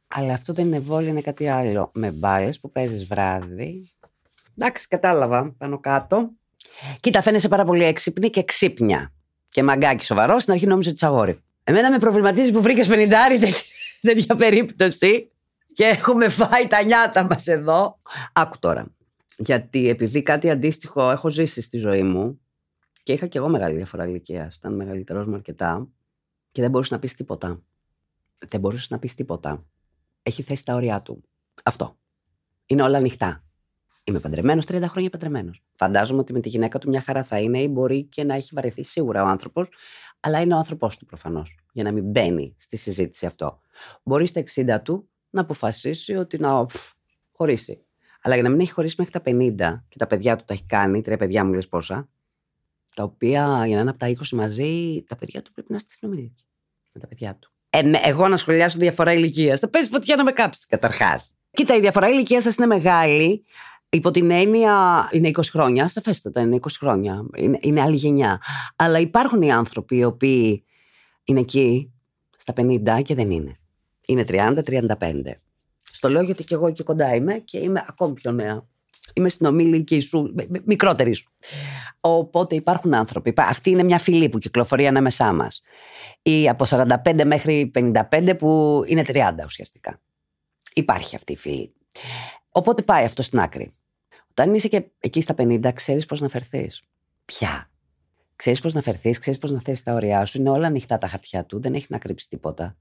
Αλλά αυτό δεν είναι βόλιο, είναι κάτι άλλο. Με μπάλες που παίζεις βράδυ. Εντάξει, κατάλαβα πάνω κάτω. Κοίτα, φαίνεσαι πάρα πολύ έξυπνη και ξύπνια. Και μαγκάκι σοβαρό. Στην αρχή νόμιζα ότι αγόρι. Εμένα με προβληματίζει που βρήκες 50 τέτοια περίπτωση. Και έχουμε φάει τα νιάτα μας εδώ. Άκου τώρα. Γιατί επειδή κάτι αντίστοιχο έχω ζήσει στη ζωή μου και είχα κι εγώ μεγάλη διαφορά ηλικίας. Ήταν μεγαλύτερό μου αρκετά και δεν μπορούσε να πεις τίποτα. Δεν μπορούσες να πεις τίποτα. Έχει θέσει τα όρια του. Αυτό. Είναι όλα ανοιχτά. Είμαι παντρεμένος, 30 χρόνια παντρεμένος. Φαντάζομαι ότι με τη γυναίκα του μια χαρά θα είναι ή μπορεί και να έχει βαρεθεί σίγουρα ο άνθρωπος, αλλά είναι ο άνθρωπό του προφανώς. Για να μην μπαίνει στη συζήτηση αυτό. Μπορεί στα 60 του να αποφασίσει ότι να πφ, χωρίσει. Αλλά για να μην έχει χωρίσει μέχρι τα 50 και τα παιδιά του τα έχει κάνει, τρία παιδιά μου λες πόσα, τα οποία για να είναι από τα 20 μαζί, τα παιδιά του πρέπει να είστε συνομιλικοί με τα παιδιά του. Ε, με- εγώ να σχολιάσω διαφορά ηλικίας. Θα πέσει φωτιά να με κάψεις καταρχάς. Κοίτα, η διαφορά ηλικίας σας είναι μεγάλη. Υπό την έννοια. Είναι 20 χρόνια. Σαφέστατα είναι 20 χρόνια. Είναι, είναι άλλη γενιά. Αλλά υπάρχουν οι άνθρωποι οι οποίοι είναι εκεί στα 50 και δεν είναι. Είναι 30-35. Στο λέω γιατί και εγώ εκεί κοντά είμαι και είμαι ακόμη πιο νέα. Είμαι στην ομίλικη σου, μ- μ- μικρότερη σου. Οπότε υπάρχουν άνθρωποι. Υπά- Αυτή είναι μια φυλή που κυκλοφορεί ανάμεσά μας. Ή από 45 μέχρι 55 που είναι 30 ουσιαστικά. Υπάρχει αυτή η φυλή. Οπότε πάει αυτό στην άκρη. Όταν είσαι και εκεί στα 50, ξέρεις πώς να φερθείς. Πια. Ξέρεις πώς να φερθείς, ξέρεις πώς να θέσεις τα ωριά σου. Είναι όλα ανοιχτά τα χαρτιά του, δεν έχει να κρύψει τίποτα.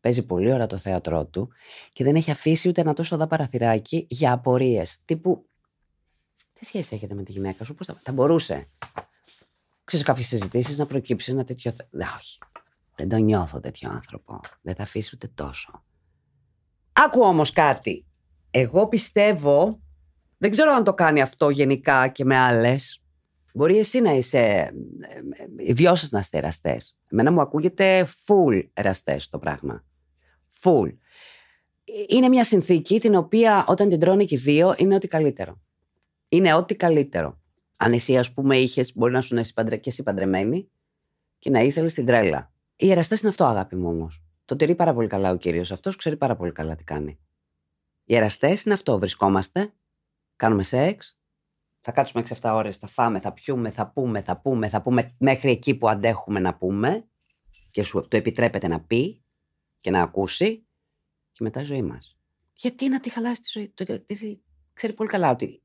Παίζει πολύ ώρα το θέατρό του και δεν έχει αφήσει ούτε ένα τόσο δα παραθυράκι για απορίες. Τύπου. Τι σχέση έχετε με τη γυναίκα σου, πώς θα, θα μπορούσε; Ξέρεις κάποιες συζητήσεις να προκύψει ένα τέτοιο. θε- Δε, όχι. Δεν τον νιώθω τέτοιο άνθρωπο. Δεν θα αφήσει ούτε τόσο. Άκου όμως κάτι. Εγώ πιστεύω. Δεν ξέρω αν το κάνει αυτό γενικά και με άλλες. Μπορεί εσύ να είσαι. ε, ε, Οι δυο σας να είστε εραστές. Εμένα μου ακούγεται full εραστές το πράγμα. Full. Είναι μια συνθήκη την οποία όταν την τρώνε και οι δύο είναι ό,τι καλύτερο. Είναι ό,τι καλύτερο. Αν εσύ, ας πούμε, είχες, μπορεί να σου είσαι παντρε... και εσύ παντρεμένη και να ήθελες την τρέλα. Οι εραστές είναι αυτό, αγάπη μου όμως. Το τηρεί πάρα πολύ καλά ο κύριος αυτός, ξέρει πάρα πολύ καλά τι κάνει. Οι εραστές είναι αυτό. Βρισκόμαστε, κάνουμε σεξ, θα κάτσουμε 6-7 ώρες, θα φάμε, θα πιούμε, θα πούμε, θα πούμε, θα πούμε μέχρι εκεί που αντέχουμε να πούμε και σου το επιτρέπεται να πει και να ακούσει και μετά η ζωή μας. Γιατί να τη χαλάσει τη ζωή. Το, το, το- ξέρει πολύ καλά ότι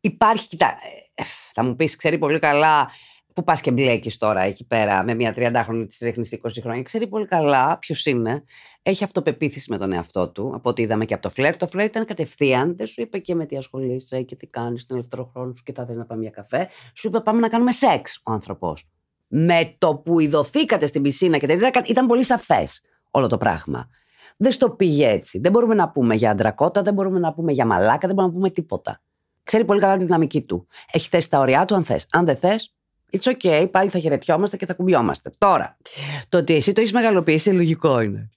υπάρχει, κοιτά, ε, ε, θα μου πεις, ξέρει πολύ καλά που πας και μπλέκεις τώρα εκεί πέρα με μια 30χρονη της ρίχνεις 20 χρόνια. Ξέρει πολύ καλά ποιος είναι. Έχει αυτοπεποίθηση με τον εαυτό του. Από ό,τι είδαμε και από το φλερ. Το φλερ ήταν κατευθείαν. Δεν σου είπε και με τι ασχολείσαι και τι κάνεις στον ελεύθερο χρόνο σου και θα θέλεις να πάμε για καφέ. Σου είπε πάμε να κάνουμε σεξ ο άνθρωπος. Με το που ειδωθήκατε στην πισίνα και τέτοια, ήταν πολύ σαφές όλο το πράγμα. Δεν στο πήγε έτσι. Δεν μπορούμε να πούμε για αντρακότα, δεν μπορούμε να πούμε για μαλάκα, δεν μπορούμε να πούμε τίποτα. Ξέρει πολύ καλά τη δυναμική του. Έχει θέσει τα ωριά του αν θες. Αν δεν θες, it's okay, πάλι θα χαιρετιόμαστε και θα κουμπιόμαστε. Τώρα, το ότι εσύ το έχεις μεγαλοποιήσει, λογικό είναι.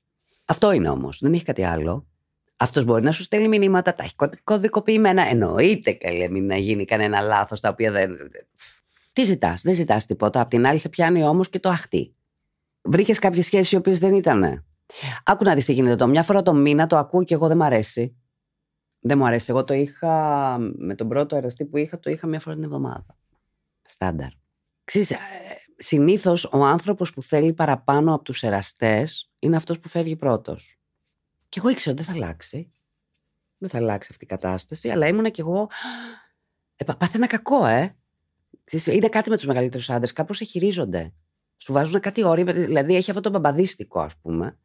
Αυτό είναι όμως. Δεν έχει κάτι άλλο. Αυτός μπορεί να σου στέλνει μηνύματα, τα έχει κωδι- κωδικοποιημένα. Εννοείται καλέ, μην να γίνει κανένα λάθος τα οποία δεν. Τι ζητάς, δεν ζητάς τίποτα. Απ' την άλλη, σε πιάνει όμως και το αχτί. Βρήκες κάποιες σχέσεις οι οποίες δεν ήταν. Άκου να δεις τι γίνεται. Το μια φορά το μήνα το ακούω και εγώ δεν μ' αρέσει. Δεν μου αρέσει. Εγώ το είχα με τον πρώτο εραστή που είχα, το είχα μια φορά την εβδομάδα. Στάνταρ. Ξέρεις, ε, συνήθως ο άνθρωπος που θέλει παραπάνω από τους εραστές είναι αυτός που φεύγει πρώτος. Και εγώ ήξερα ότι δεν θα αλλάξει. Δεν θα αλλάξει αυτή η κατάσταση, αλλά ήμουνα κι εγώ. Ε, πα- πάθαινα κακό, ε. Ξέρεις, είναι κάτι με τους μεγαλύτερους άντρες, κάπως σε χειρίζονται. Σου βάζουν κάτι όρια, δηλαδή έχει αυτό το μπαμπαδίστικο, ας πούμε.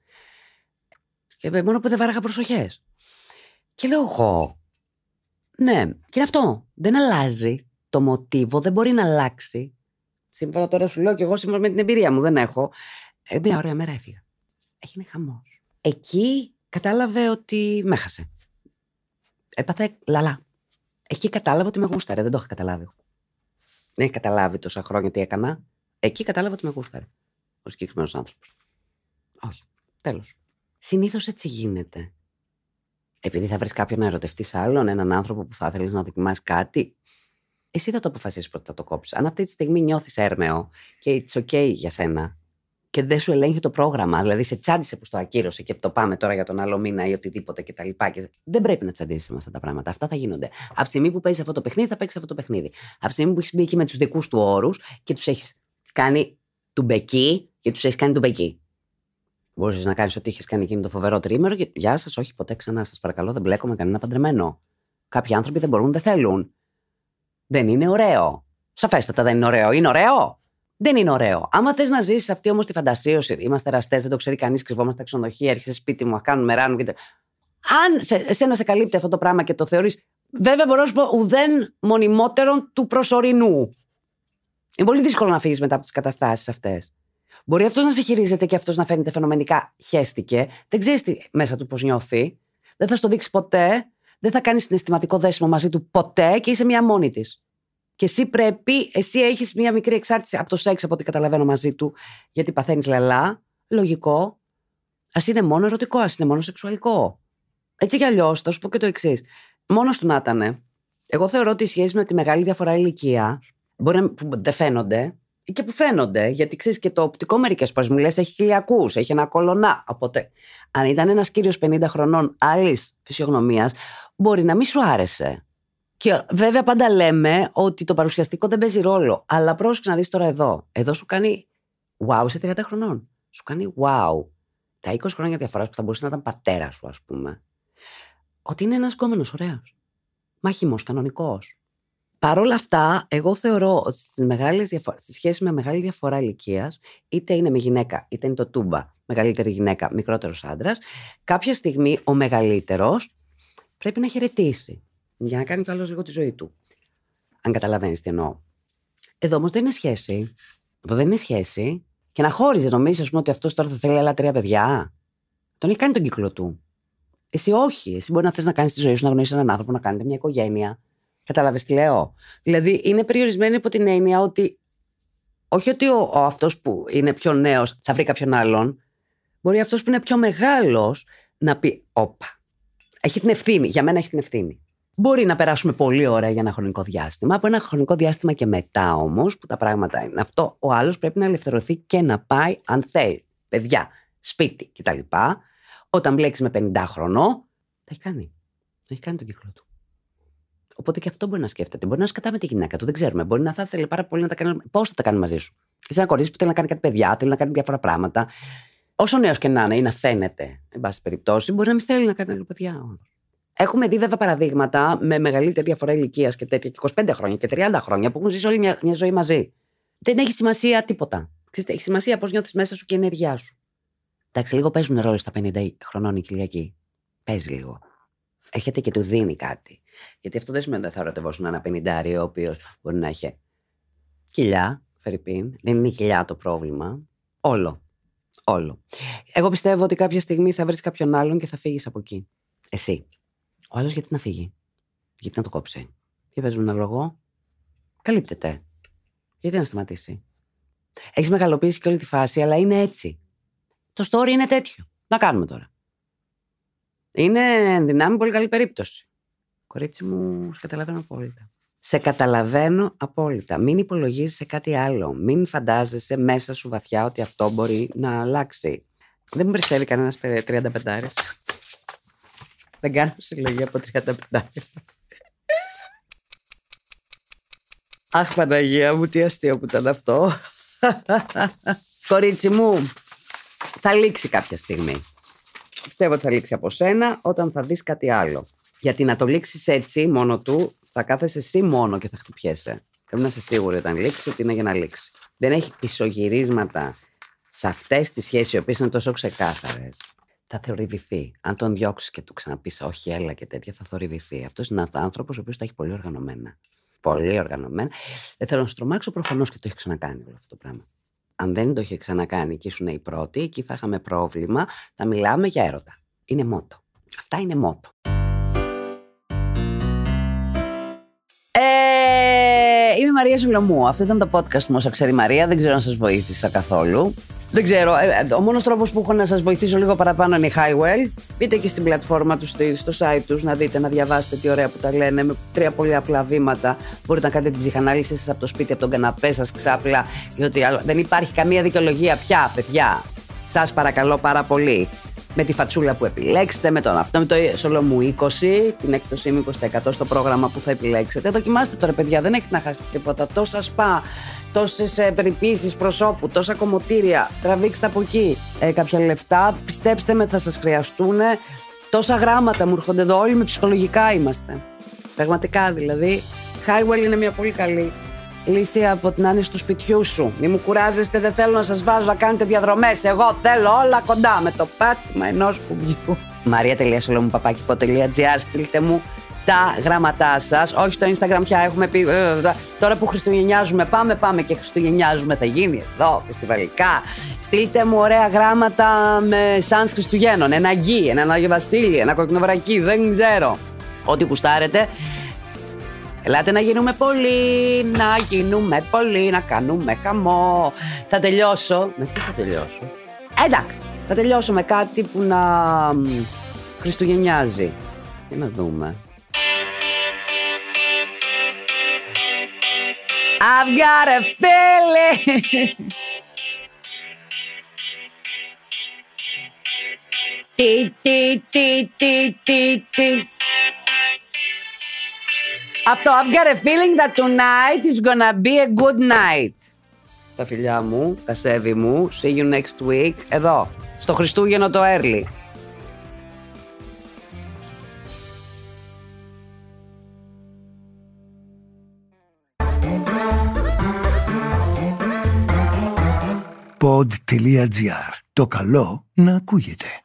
Και ε, μόνο που δεν βάραγα προσοχές. Και λέω εγώ, ναι, και είναι αυτό. Δεν αλλάζει. Το μοτίβο δεν μπορεί να αλλάξει. Σύμφωνα τώρα σου λέω και εγώ σύμφωνα με την εμπειρία μου, δεν έχω. Ε, μια ωραία μέρα έφυγα. Έγινε χαμός. Εκεί κατάλαβε ότι με έχασε. Έπαθε λαλά. Εκεί κατάλαβε ότι με γούσταρε. Δεν το είχα καταλάβει. Δεν έχει καταλάβει τόσα χρόνια τι έκανα. Εκεί κατάλαβε ότι με γούσταρε. Ο συγκεκριμένος άνθρωπος. Όχι. Τέλος. Συνήθως έτσι γίνεται. Επειδή θα βρεις κάποιον να ερωτευτείς άλλον, έναν άνθρωπο που θα θέλεις να δοκιμάσεις κάτι, εσύ θα το αποφασίσεις πρώτα να το κόψεις. Αν αυτή τη στιγμή νιώθεις έρμεο και it's okay για σένα, και δεν σου ελέγχει το πρόγραμμα. Δηλαδή σε τσάντισε που το ακύρωσε και το πάμε τώρα για τον άλλο μήνα ή οτιδήποτε κτλ. Και δεν πρέπει να τσαντίσει με αυτά τα πράγματα. Αυτά θα γίνονται. Από τη στιγμή που παίζεις αυτό το παιχνίδι, θα παίξεις αυτό το παιχνίδι. Από τη στιγμή που έχεις μπει εκεί με τους δικούς του όρους και τους έχεις κάνει του μπεκί και τους έχεις κάνει του μπεκί. Μπορείς να κάνεις ό,τι είχες κάνει εκείνο το φοβερό τρίμερο και γεια σας, όχι ποτέ ξανά. Σας παρακαλώ, δεν μπλέκομαι κανένα παντρεμένο. Κάποιοι άνθρωποι δεν μπορούν, δεν θέλουν. Δεν είναι ωραίο. Σαφέστατα δεν είναι ωραίο. Είναι ωραίο. Δεν είναι ωραίο. Άμα θες να ζήσεις αυτή όμως τη φαντασίωση, είμαστε εραστές, δεν το ξέρει κανείς, κρυβόμαστε στα ξενοδοχεία, έρχεσαι σπίτι μου, κάνουμε ράνου και. Αν σε, εσένα σε καλύπτει αυτό το πράγμα και το θεωρείς. Βέβαια, μπορώ να σου πω ουδέν μονιμότερον του προσωρινού. Είναι πολύ δύσκολο να φύγεις μετά από τις καταστάσεις αυτές. Μπορεί αυτός να σε χειρίζεται και αυτός να φαίνεται φαινομενικά χέστηκε. Δεν ξέρεις μέσα του πώς νιώθει. Δεν θα στο δείξει ποτέ. Δεν θα κάνει συναισθηματικό δέσιμο μαζί του ποτέ και είσαι μία μόνη της. Και εσύ πρέπει, εσύ έχεις μία μικρή εξάρτηση από το σεξ, από ό,τι καταλαβαίνω μαζί του, γιατί παθαίνεις λαλά. Λογικό. Α είναι μόνο ερωτικό, ας είναι μόνο σεξουαλικό. Έτσι κι αλλιώς, θα σου πω και το εξής. Μόνος του να ήταν. Εγώ θεωρώ ότι οι σχέσεις με τη μεγάλη διαφορά ηλικία μπορεί να που δεν φαίνονται και που φαίνονται, γιατί ξέρεις και το οπτικό μερικές φορές μου λες έχει χιλιακούς, έχει ένα κολονά. Οπότε, αν ήταν ένας κύριος 50 χρονών άλλης φυσιογνωμίας, μπορεί να μην σου άρεσε. Και βέβαια πάντα λέμε ότι το παρουσιαστικό δεν παίζει ρόλο. Αλλά πρόσεξε να δεις τώρα εδώ. Εδώ σου κάνει wow σε 30 χρονών. Σου κάνει wow. Τα 20 χρόνια διαφοράς που θα μπορούσε να ήταν πατέρας σου, ας πούμε. Ότι είναι ένας γκόμενο ωραίος. Μάχημος, κανονικός. Παρ' όλα αυτά, εγώ θεωρώ ότι στις μεγάλες διαφορά, στη σχέση με μεγάλη διαφορά ηλικίας, είτε είναι με γυναίκα, είτε είναι το τούμπα, μεγαλύτερη γυναίκα, μικρότερος άντρας, κάποια στιγμή ο μεγαλύτερος πρέπει να χαιρετήσει για να κάνει κι άλλος λίγο τη ζωή του. Αν καταλαβαίνεις τι εννοώ. Εδώ όμως δεν είναι σχέση. Εδώ δεν είναι σχέση. Και να χώριζε, νομίζεις, ας πούμε, ότι αυτός τώρα θα θέλει άλλα τρία παιδιά. Τον έχει κάνει τον κύκλο του. Εσύ όχι. Εσύ μπορεί να θες να κάνεις τη ζωή σου, να γνωρίσεις έναν άνθρωπο, να κάνετε μια οικογένεια. Κατάλαβε τι λέω; Δηλαδή είναι περιορισμένη από την έννοια ότι όχι ότι ο, ο αυτός που είναι πιο νέος θα βρει κάποιον άλλον. Μπορεί αυτός που είναι πιο μεγάλος να πει: Όπα. Έχει την ευθύνη. Για μένα έχει την ευθύνη. Μπορεί να περάσουμε πολύ ωραία για ένα χρονικό διάστημα. Από ένα χρονικό διάστημα και μετά όμως, που τα πράγματα είναι αυτό, ο άλλος πρέπει να ελευθερωθεί και να πάει, αν θέλει, παιδιά, σπίτι κτλ. Όταν μπλέξεις με 50 χρονών, τα έχει κάνει. Τα έχει κάνει τον κύκλο του. Οπότε και αυτό μπορεί να σκέφτεται. Μπορεί να σκατά με τη γυναίκα του, δεν ξέρουμε. Μπορεί να θα ήθελε πάρα πολύ να τα κάνει. Πώς θα τα κάνει μαζί σου; Είσαι ένα κορίτσι που θέλει να κάνει κάτι παιδιά, θέλει να κάνει διάφορα πράγματα. Όσο νέος και να είναι ή να φαίνεται, εν πάση περιπτώσει, μπορεί να μην θέλει να κάνει άλλο παιδιά. Έχουμε δει βέβαια παραδείγματα με μεγαλύτερη διαφορά ηλικίας και τέτοια, και 25 χρόνια και 30 χρόνια που έχουν ζήσει όλη μια, μια ζωή μαζί. Δεν έχει σημασία τίποτα. Ξέρετε, έχει σημασία πώς νιώθεις μέσα σου και η ενέργειά σου. Εντάξει, λίγο παίζουν ρόλο στα 50 χρονών η Κυριακή. Παίζει λίγο. Έρχεται και του δίνει κάτι. Γιατί αυτό δεν σημαίνει ότι θα ερωτευόσουν ένα πενιντάριο, ο οποίος μπορεί να έχει κοιλιά, φερρυπίν. Δεν είναι η κοιλιά το πρόβλημα. Όλο. Όλο. Εγώ πιστεύω ότι κάποια στιγμή θα βρεις κάποιον άλλον και θα φύγεις από εκεί. Εσύ. Ο άλλος γιατί να φύγει; Γιατί να το κόψει; Τι παίζουμε ένα λόγο. Καλύπτεται. Γιατί να σταματήσει; Έχεις μεγαλοποιήσει και όλη τη φάση, αλλά είναι έτσι. Το story είναι τέτοιο. Να κάνουμε τώρα. Είναι δυνάμει πολύ καλή περίπτωση. Κορίτσι μου, σε καταλαβαίνω απόλυτα. Σε καταλαβαίνω απόλυτα. Μην υπολογίζεις σε κάτι άλλο. Μην φαντάζεσαι μέσα σου βαθιά ότι αυτό μπορεί να αλλάξει. Δεν μου περισσεύει κανένας 35 Δεν κάνω συλλογή από 35 Αχ, Παναγία μου, τι αστείο που ήταν αυτό. Κορίτσι μου, θα λήξει κάποια στιγμή. Πιστεύω ότι θα λήξει από σένα όταν θα δεις κάτι άλλο. Γιατί να το λήξεις έτσι μόνο του, θα κάθεσαι εσύ μόνο και θα χτυπιέσαι. Πρέπει να είσαι σίγουρη όταν λήξεις ότι είναι για να λήξεις. Δεν έχει πισωγυρίσματα σε αυτές τις σχέσεις, οι οποίες είναι τόσο ξεκάθαρες. Θα θορυβηθεί. Αν τον διώξεις και του ξαναπείς Όχι, έλα και τέτοια, θα θορυβηθεί. Αυτός είναι ένας άνθρωπος ο οποίος τα έχει πολύ οργανωμένα. Πολύ οργανωμένα. Δεν θέλω να σου τρομάξω, προφανώς και το έχει ξανακάνει όλο αυτό το πράγμα. Αν δεν το είχε ξανακάνει και ήσουν οι πρώτοι, εκεί θα είχαμε πρόβλημα. Θα μιλάμε για έρωτα. Είναι μότο. Αυτά είναι μότο. Ε, είμαι η Μαρία Σουλομού. Αυτό ήταν το podcast μου όσο ξέρει η Μαρία. Δεν ξέρω αν σας βοήθησα καθόλου. Δεν ξέρω. ε, ε, Ο μόνος τρόπος που έχω να σας βοηθήσω λίγο παραπάνω είναι η Highwell. Μπείτε και στην πλατφόρμα τους, στη- στο site τους, να δείτε, να διαβάσετε τι ωραία που τα λένε. Με τρία πολύ απλά βήματα. Μπορείτε να κάνετε την ψυχανάλυση σας από το σπίτι, από τον καναπέ σας ξάπλα. ή ό,τι άλλο. Δεν υπάρχει καμία δικαιολογία πια, παιδιά. Σας παρακαλώ πάρα πολύ. Με τη φατσούλα που επιλέξετε, με τον αυτό, με το Solomon 20, την έκπτωσή μου 20% στο πρόγραμμα που θα επιλέξετε. Δοκιμάστε τώρα, παιδιά, δεν έχετε να χάσετε τίποτα. Τόσα σπα, τόσες περιποίησει προσώπου, τόσα κομμωτήρια. Τραβήξτε από εκεί ε, κάποια λεφτά. Πιστέψτε με, θα σας χρειαστούν. Τόσα γράμματα μου έρχονται εδώ. Όλοι με ψυχολογικά είμαστε. Πραγματικά δηλαδή. Highwell είναι μια πολύ καλή λύση από την άνεση του σπιτιού σου. Μη μου κουράζεστε, δεν θέλω να σας βάζω να κάνετε διαδρομές. Εγώ θέλω όλα κοντά με το πάτημα ενός κουμπιού. Maria.solomupapakipod.gr Στείλτε μου τα γράμματά σας. Όχι στο Instagram πια έχουμε πει. ε, ε, Τώρα που χριστουγεννιάζουμε, πάμε, πάμε και χριστουγεννιάζουμε. Θα γίνει εδώ, φεστιβαλικά. Στείλτε μου ωραία γράμματα με σαν Χριστουγέννων. Ένα γη, ένα Άγιο Βασίλη, ένα κοκκινοβρακί, δεν ξέρω. Ό,τι κουστάρετε. Ελάτε να γίνουμε πολύ, να γίνουμε πολύ, να κάνουμε χαμό. Θα τελειώσω. Με τι θα τελειώσω; Εντάξει, θα τελειώσω με κάτι που να μ, χριστουγεννιάζει. Για να δούμε. I've got a feeling. Τι, τι, τι, τι, τι, τι. Αυτό, I've got a feeling that tonight is gonna be a good night. Τα φιλιά μου, τα σέβη μου, see you next week, εδώ, στο Χριστούγεννο το early. Pod.gr. Το καλό να ακούγεται.